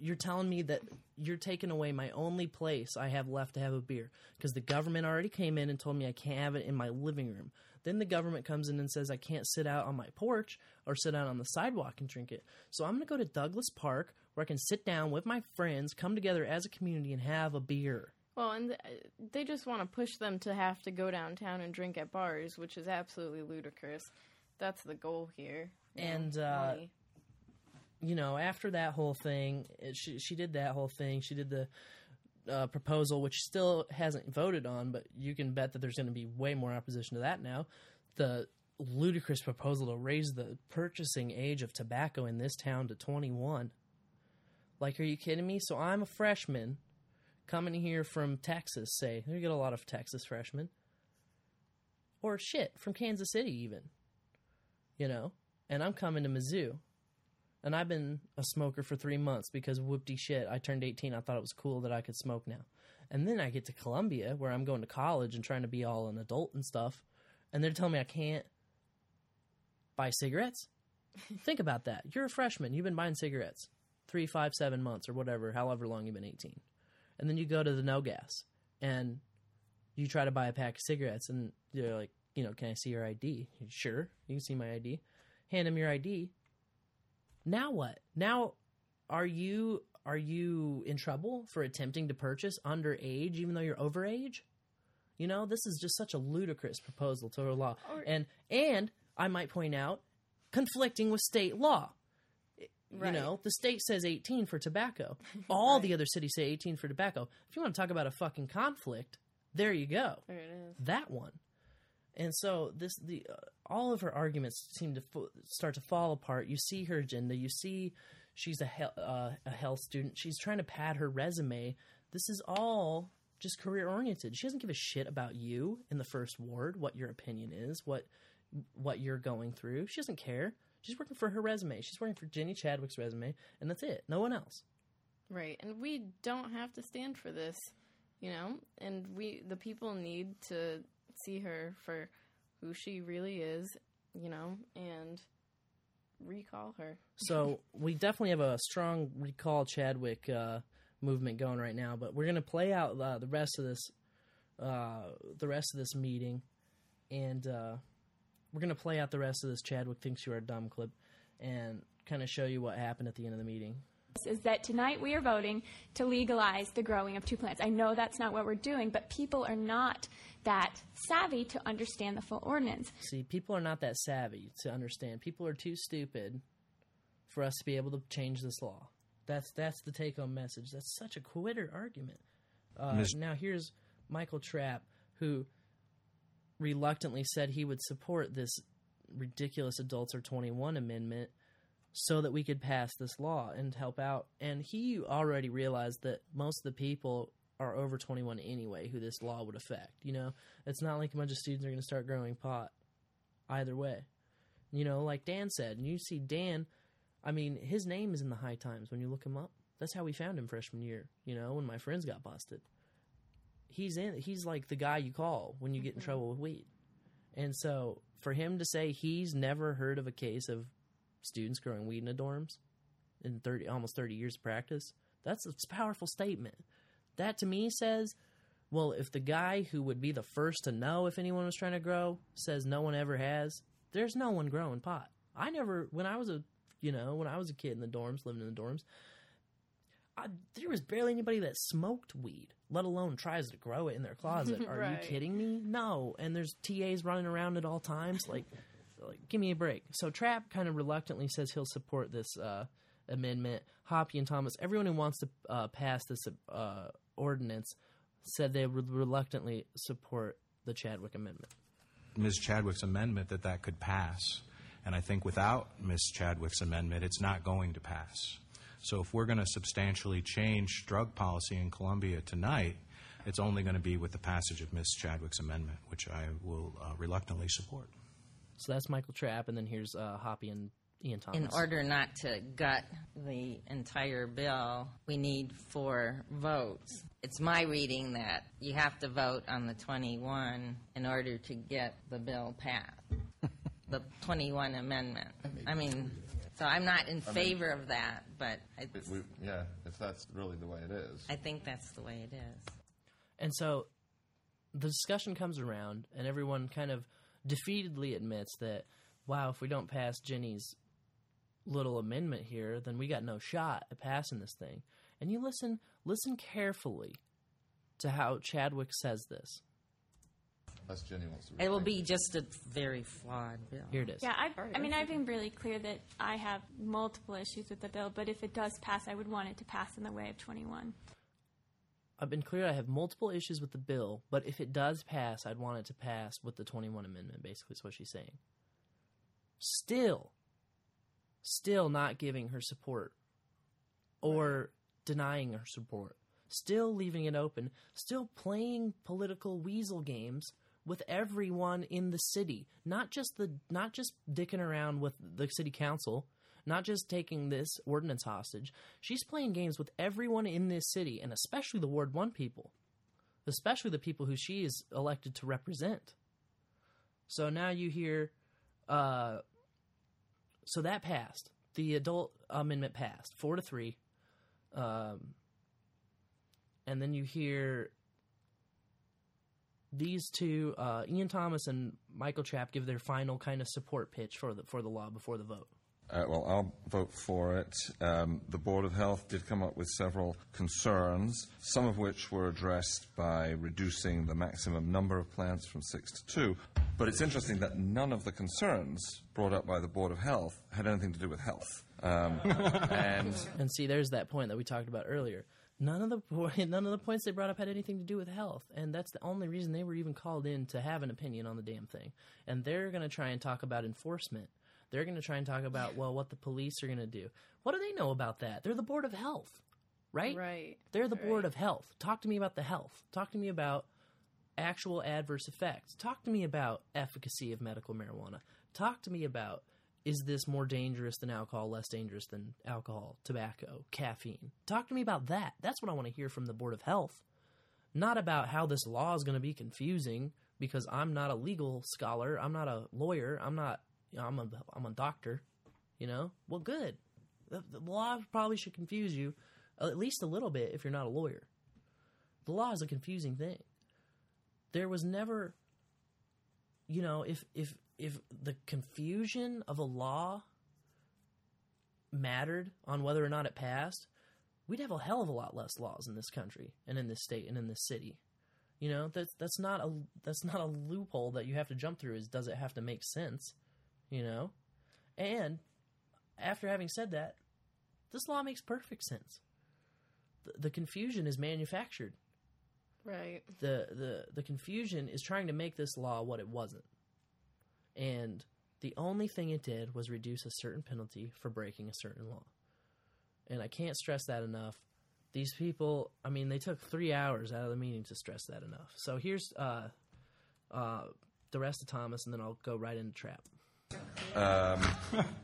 you're telling me that you're taking away my only place I have left to have a beer because the government already came in and told me I can't have it in my living room. Then the government comes in and says I can't sit out on my porch or sit out on the sidewalk and drink it. So I'm going to go to Douglass Park where I can sit down with my friends, come together as a community, and have a beer. Well, and th- they just want to push them to have to go downtown and drink at bars, which is absolutely ludicrous. That's the goal here. And, uh, you know, after that whole thing, it, she she did that whole thing. She did the uh, proposal, which still hasn't voted on, but you can bet that there's going to be way more opposition to that now. The ludicrous proposal to raise the purchasing age of tobacco in this town to 21. Like, are you kidding me? So I'm a freshman coming here from Texas. Say, you get a lot of Texas freshmen, or shit from Kansas City even. You know, and I'm coming to Mizzou and I've been a smoker for three months because whoopty shit, I turned 18. I thought it was cool that I could smoke now. And then I get to Columbia, where I'm going to college and trying to be all an adult and stuff, and they're telling me I can't buy cigarettes. Think about that. You're a freshman. You've been buying cigarettes three, five, seven months or whatever, however long you've been 18. And then you go to the no gas and you try to buy a pack of cigarettes, and you're like, you know, can I see your ID? Sure, you can see my ID. Hand them your ID. Now what? Now are you are you in trouble for attempting to purchase underage even though you're overage? You know, this is just such a ludicrous proposal to a law. Or- and and I might point out conflicting with state law. Right. You know, the state says 18 for tobacco. All the other cities say 18 for tobacco. If you want to talk about a fucking conflict, there you go. There it is. That one. And so this the uh, all of her arguments seem to f- start to fall apart. You see her agenda. You see she's a he- uh, a health student. She's trying to pad her resume. This is all just career oriented. She doesn't give a shit about you in the first ward, what your opinion is, what what you're going through. She doesn't care. She's working for her resume. She's working for Ginny Chadwick's resume, and that's it. No one else. Right, and we don't have to stand for this, you know. And we, the people, need to see her for who she really is, you know, and recall her. So we definitely have a strong recall Chadwick uh, movement going right now, but we're going to play out uh, the rest of this, uh, the rest of this meeting, and uh, we're going to play out the rest of this Chadwick thinks you are a dumb clip, and kind of show you what happened at the end of the meeting. is that tonight we are voting to legalize the growing of two plants. I know that's not what we're doing, but people are not that savvy to understand the full ordinance. See, people are not that savvy to understand. People are too stupid for us to be able to change this law. That's that's the take-home message. That's such a quitter argument. Uh, now here's Michael Trapp, who reluctantly said he would support this ridiculous adults are 21 amendment so that we could pass this law and help out. And he already realized that most of the people are over 21 anyway who this law would affect. You know, it's not like a bunch of students are going to start growing pot either way. You know, like Dan said, and you see Dan, I mean, his name is in the high times when you look him up. That's how we found him freshman year, you know, when my friends got busted. He's in he's like the guy you call when you get in mm-hmm. trouble with weed. And so for him to say he's never heard of a case of students growing weed in the dorms in 30 almost 30 years of practice, that's a powerful statement. That to me says, well, if the guy who would be the first to know if anyone was trying to grow says no one ever has, there's no one growing pot. I never when I was a you know, when I was a kid in the dorms, living in the dorms, I, there was barely anybody that smoked weed, let alone tries to grow it in their closet. Are Right. you kidding me? No. And there's TAs running around at all times. Like, like give me a break. So Trapp kind of reluctantly says he'll support this uh, amendment. Hoppe and Thomas, everyone who wants to uh, pass this uh, ordinance, said they would reluctantly support the Chadwick amendment. Ms. Chadwick's amendment that that could pass. And I think without Ms. Chadwick's amendment, it's not going to pass. So if we're going to substantially change drug policy in Columbia tonight, it's only going to be with the passage of Ms. Chadwick's amendment, which I will uh, reluctantly support. So that's Michael Trapp, and then here's uh, Hoppe and Ian Thomas. In order not to gut the entire bill, we need four votes. It's my reading that you have to vote on the 21 in order to get the bill passed. the 21 amendment. I mean, so I'm not in I mean- favor of that, but I, It- we- Yeah, if that's really the way it is. I think that's the way it is. And so the discussion comes around, and everyone kind of defeatedly admits that, wow, if we don't pass Ginny's little amendment here, then we got no shot at passing this thing. And you listen, listen carefully to how Chadwick says this. Unless Ginny wants to. It will be just a very flawed bill. Here it is. Yeah, I, I mean, I've been really clear that I have multiple issues with the bill, but if it does pass, I would want it to pass in the way of 21. I've been clear I have multiple issues with the bill, but if it does pass, I'd want it to pass with the 21 amendment, basically, is what she's saying. Still, still not giving her support or denying her support, still leaving it open, still playing political weasel games with everyone in the city, not just the not just dicking around with the city council, not just taking this ordinance hostage. She's playing games with everyone in this city, and especially the Ward 1 people, especially the people who she is elected to represent. So now you hear, uh, so that passed. The adult amendment passed, four to three. Um, and then you hear these two, uh, Ian Thomas and Michael Trapp, give their final kind of support pitch for the for the law before the vote. Uh, well, I'll vote for it. Um, the Board of Health did come up with several concerns, some of which were addressed by reducing the maximum number of plants from six to two. But it's interesting that none of the concerns brought up by the Board of Health had anything to do with health. Um, and and see, there's that point that we talked about earlier. None of the none of the points they brought up had anything to do with health, and that's the only reason they were even called in to have an opinion on the damn thing. And they're going to try and talk about enforcement. They're going to try and talk about well, what the police are going to do. What do they know about that? They're the board of health, right? Right. They're the board of health. Talk to me about the health. Talk to me about actual adverse effects. Talk to me about efficacy of medical marijuana. Talk to me about is this more dangerous than alcohol, less dangerous than alcohol, tobacco, caffeine? Talk to me about that. That's what I want to hear from the Board of Health. Not about how this law is going to be confusing because I'm not a legal scholar, I'm not a lawyer, I'm not you know, I'm a I'm a doctor, you know? Well, good. The, the law probably should confuse you at least a little bit if you're not a lawyer. The law is a confusing thing. There was never you know, if if if the confusion of a law mattered on whether or not it passed, we'd have a hell of a lot less laws in this country and in this state and in this city. You know, that's that's not a that's not a loophole that you have to jump through is does it have to make sense? You know? And after having said that, this law makes perfect sense. The, the confusion is manufactured. Right. The, the the confusion is trying to make this law what it wasn't. And the only thing it did was reduce a certain penalty for breaking a certain law. And I can't stress that enough. These people, I mean, they took three hours out of the meeting to stress that enough. So here's uh, uh, the rest of Thomas, and then I'll go right into Trapp. um,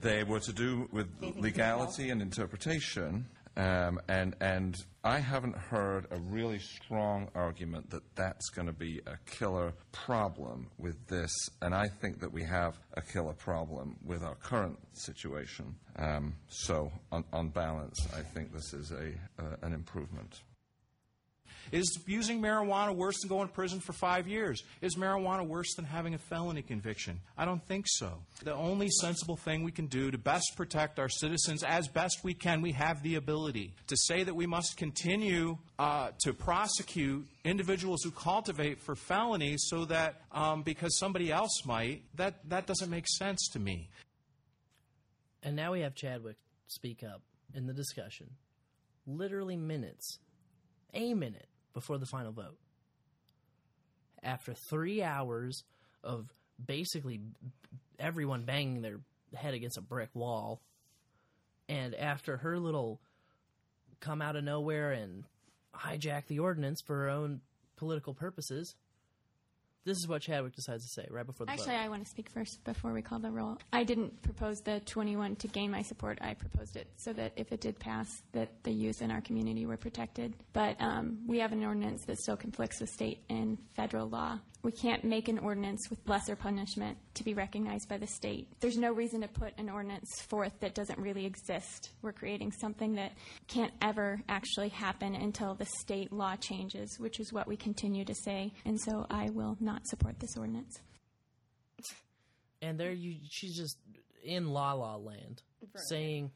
they were to do with legality and interpretation. Um, and and I haven't heard a really strong argument that that's going to be a killer problem with this. And I think that we have a killer problem with our current situation. Um, so on, on balance, I think this is a uh, an improvement. Is using marijuana worse than going to prison for five years? Is marijuana worse than having a felony conviction? I don't think so. The only sensible thing we can do to best protect our citizens as best we can, we have the ability to say that we must continue uh, to prosecute individuals who cultivate for felonies so that um, because somebody else might, that, that doesn't make sense to me. And now we have Chadwick speak up in the discussion, literally minutes, a minute before the final vote. After three hours of basically everyone banging their head against a brick wall, and after her little come out of nowhere and hijack the ordinance for her own political purposes. This is what Chadwick decides to say right before the Actually, vote. I want to speak first before we call the roll. I didn't propose the 21 to gain my support. I proposed it so that if it did pass, that the youth in our community were protected. But um, we have an ordinance that still conflicts with state and federal law. We can't make an ordinance with lesser punishment to be recognized by the state. There's no reason to put an ordinance forth that doesn't really exist. We're creating something that can't ever actually happen until the state law changes, which is what we continue to say. And so I will not support this ordinance. and there you she's just in la la land Right. saying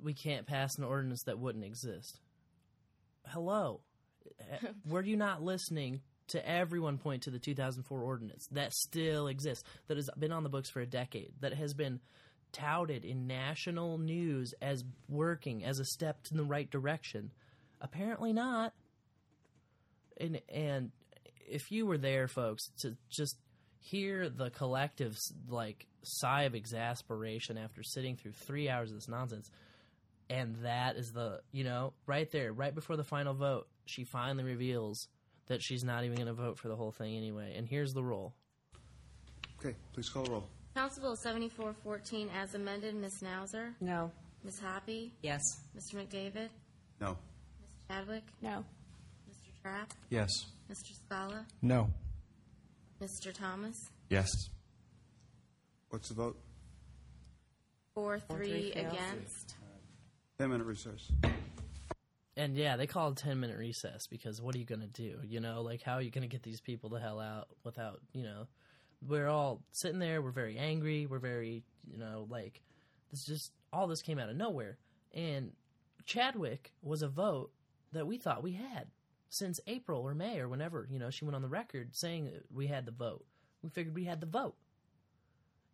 we can't pass an ordinance that wouldn't exist hello were you not listening to everyone point to the 2004 ordinance that still exists that has been on the books for a decade that has been touted in national news as working as a step in the right direction. Apparently not. And and if you were there folks to just hear the collective like sigh of exasperation after sitting through three hours of this nonsense and that is the you know right there right before the final vote she finally reveals that she's not even going to vote for the whole thing anyway and here's the roll Okay, please call the roll. Council Bill 7414 as amended, Ms. Nauser? No. Ms. Hoppe? Yes. Mr. McDavid? No. Ms. Chadwick? No. Mr. Trapp? Yes. Mr. Skala? No. Mr. Thomas? Yes. What's the vote? Four, three three fails. against. 10 minute recess. And yeah they call a 10 minute recess because what are you going to do you know? Like how are you going to get these people the hell out without you know? We're all sitting there we're very angry we're very you know like this just all this came out of nowhere. And chadwick was a vote that we thought we had since april or may or whenever you know? She went on the record saying we had the vote. We figured we had the vote.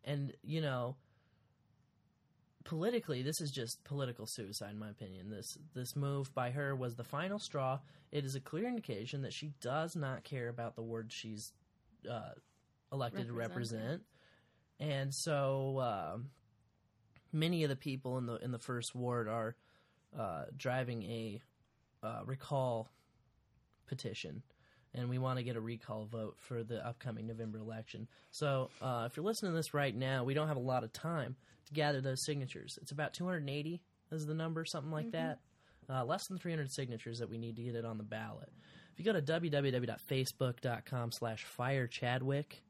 And you know politically, this is just political suicide, in my opinion. This this move by her was the final straw. It is a clear indication that she does not care about the word she's uh, elected to Represent. represent, and so uh, many of the people in the in the first ward are uh, driving a uh, recall petition. And we want to get a recall vote for the upcoming November election. So, uh, if you're listening to this right now, we don't have a lot of time to gather those signatures. It's about 280 is the number, something like Mhm. that. Uh, less than 300 signatures that we need to get it on the ballot. If you go to www.facebook.com slash firechadwick,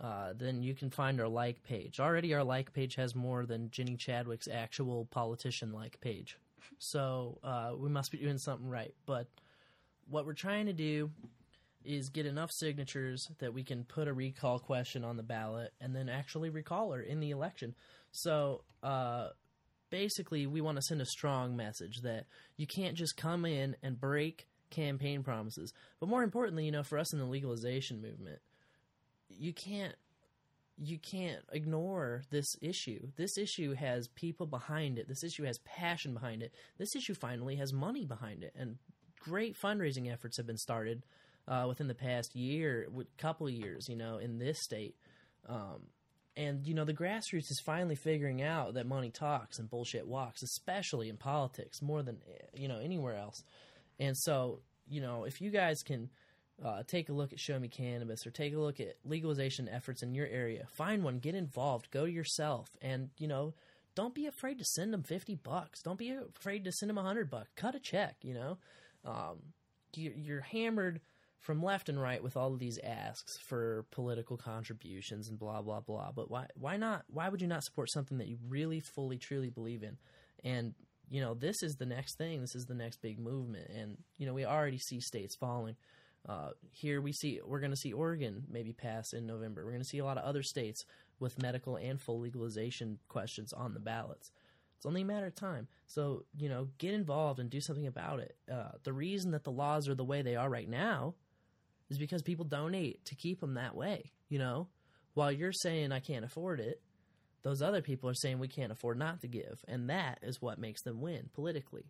uh, then you can find our like page. Already our like page has more than Ginny Chadwick's actual politician like page. So uh, we must be doing something right. But what we're trying to do is get enough signatures that we can put a recall question on the ballot and then actually recall her in the election. So uh, basically, we want to send a strong message that you can't just come in and break campaign promises. But more importantly, you know, for us in the legalization movement, you can't you can't ignore this issue. This issue has people behind it. This issue has passion behind it. This issue finally has money behind it, and great fundraising efforts have been started uh, within the past year, couple years. You know, in this state, um, and you know the grassroots is finally figuring out that money talks and bullshit walks, especially in politics more than you know anywhere else. And so, you know, if you guys can uh, take a look at Show Me Cannabis or take a look at legalization efforts in your area. Find one, get involved, go to yourself, and you know, don't be afraid to send them fifty bucks. Don't be afraid to send them a hundred bucks. Cut a check. You know, um, you're hammered from left and right with all of these asks for political contributions and blah blah blah. But why why not? Why would you not support something that you really fully truly believe in? And you know, this is the next thing. This is the next big movement, and you know, we already see states falling. Uh, here we see we're going to see Oregon maybe pass in November. We're going to see a lot of other states with medical and full legalization questions on the ballots. It's only a matter of time. So you know, get involved and do something about it. Uh, the reason that the laws are the way they are right now is because people donate to keep them that way. You know, while you're saying I can't afford it, those other people are saying we can't afford not to give, and that is what makes them win politically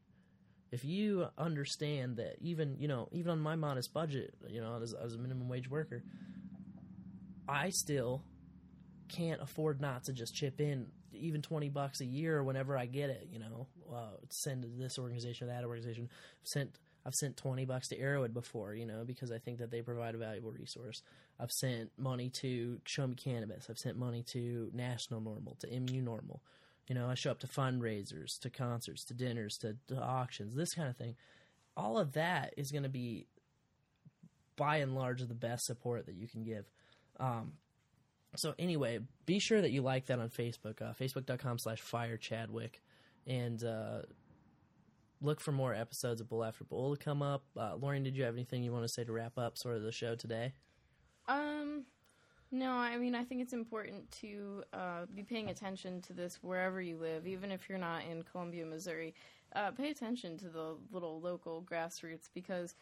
if you understand that even you know even on my modest budget you know as, as a minimum wage worker i still can't afford not to just chip in even 20 bucks a year whenever I get it, you know, uh, send to this organization or that organization. Sent I've sent 20 bucks to Arrowwood before, you know, because I think that they provide a valuable resource. I've sent money to Show Me Cannabis. I've sent money to National NORML, to MU NORML. You know, I show up to fundraisers, to concerts, to dinners, to, to auctions, this kind of thing. All of that is going to be, by and large, the best support that you can give. Um, so anyway, be sure that you like that on Facebook, uh, facebook.com slash fire Chadwick, and uh, look for more episodes of Bowl After Bowl to come up. Uh, Lauren, did you have anything you want to say to wrap up sort of the show today? Um, no, I mean, I think it's important to uh, be paying attention to this wherever you live, even if you're not in Columbia, Missouri. Uh, pay attention to the little local grassroots because,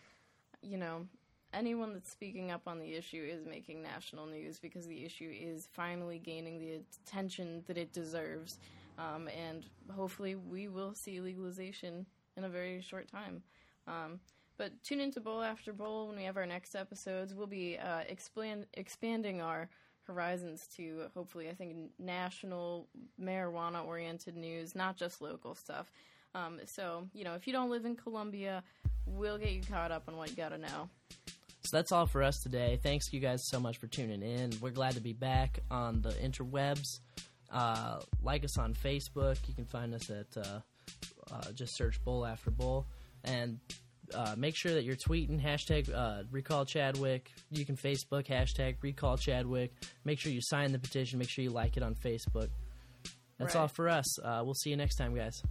you know, anyone that's speaking up on the issue is making national news because the issue is finally gaining the attention that it deserves. Um, and hopefully, we will see legalization in a very short time. Um, but tune into Bowl After Bowl when we have our next episodes. We'll be uh, expand, expanding our horizons to hopefully, I think, national marijuana oriented news, not just local stuff. Um, so, you know, if you don't live in Columbia, we'll get you caught up on what you got to know. So that's all for us today. Thanks you guys so much for tuning in. We're glad to be back on the interwebs. Uh, like us on Facebook. You can find us at uh, uh, just search Bowl After Bowl. And uh, make sure that you're tweeting hashtag uh, recall Chadwick. You can Facebook hashtag recall Chadwick. Make sure you sign the petition. Make sure you like it on Facebook. That's Right. all for us. Uh, we'll see you next time, guys.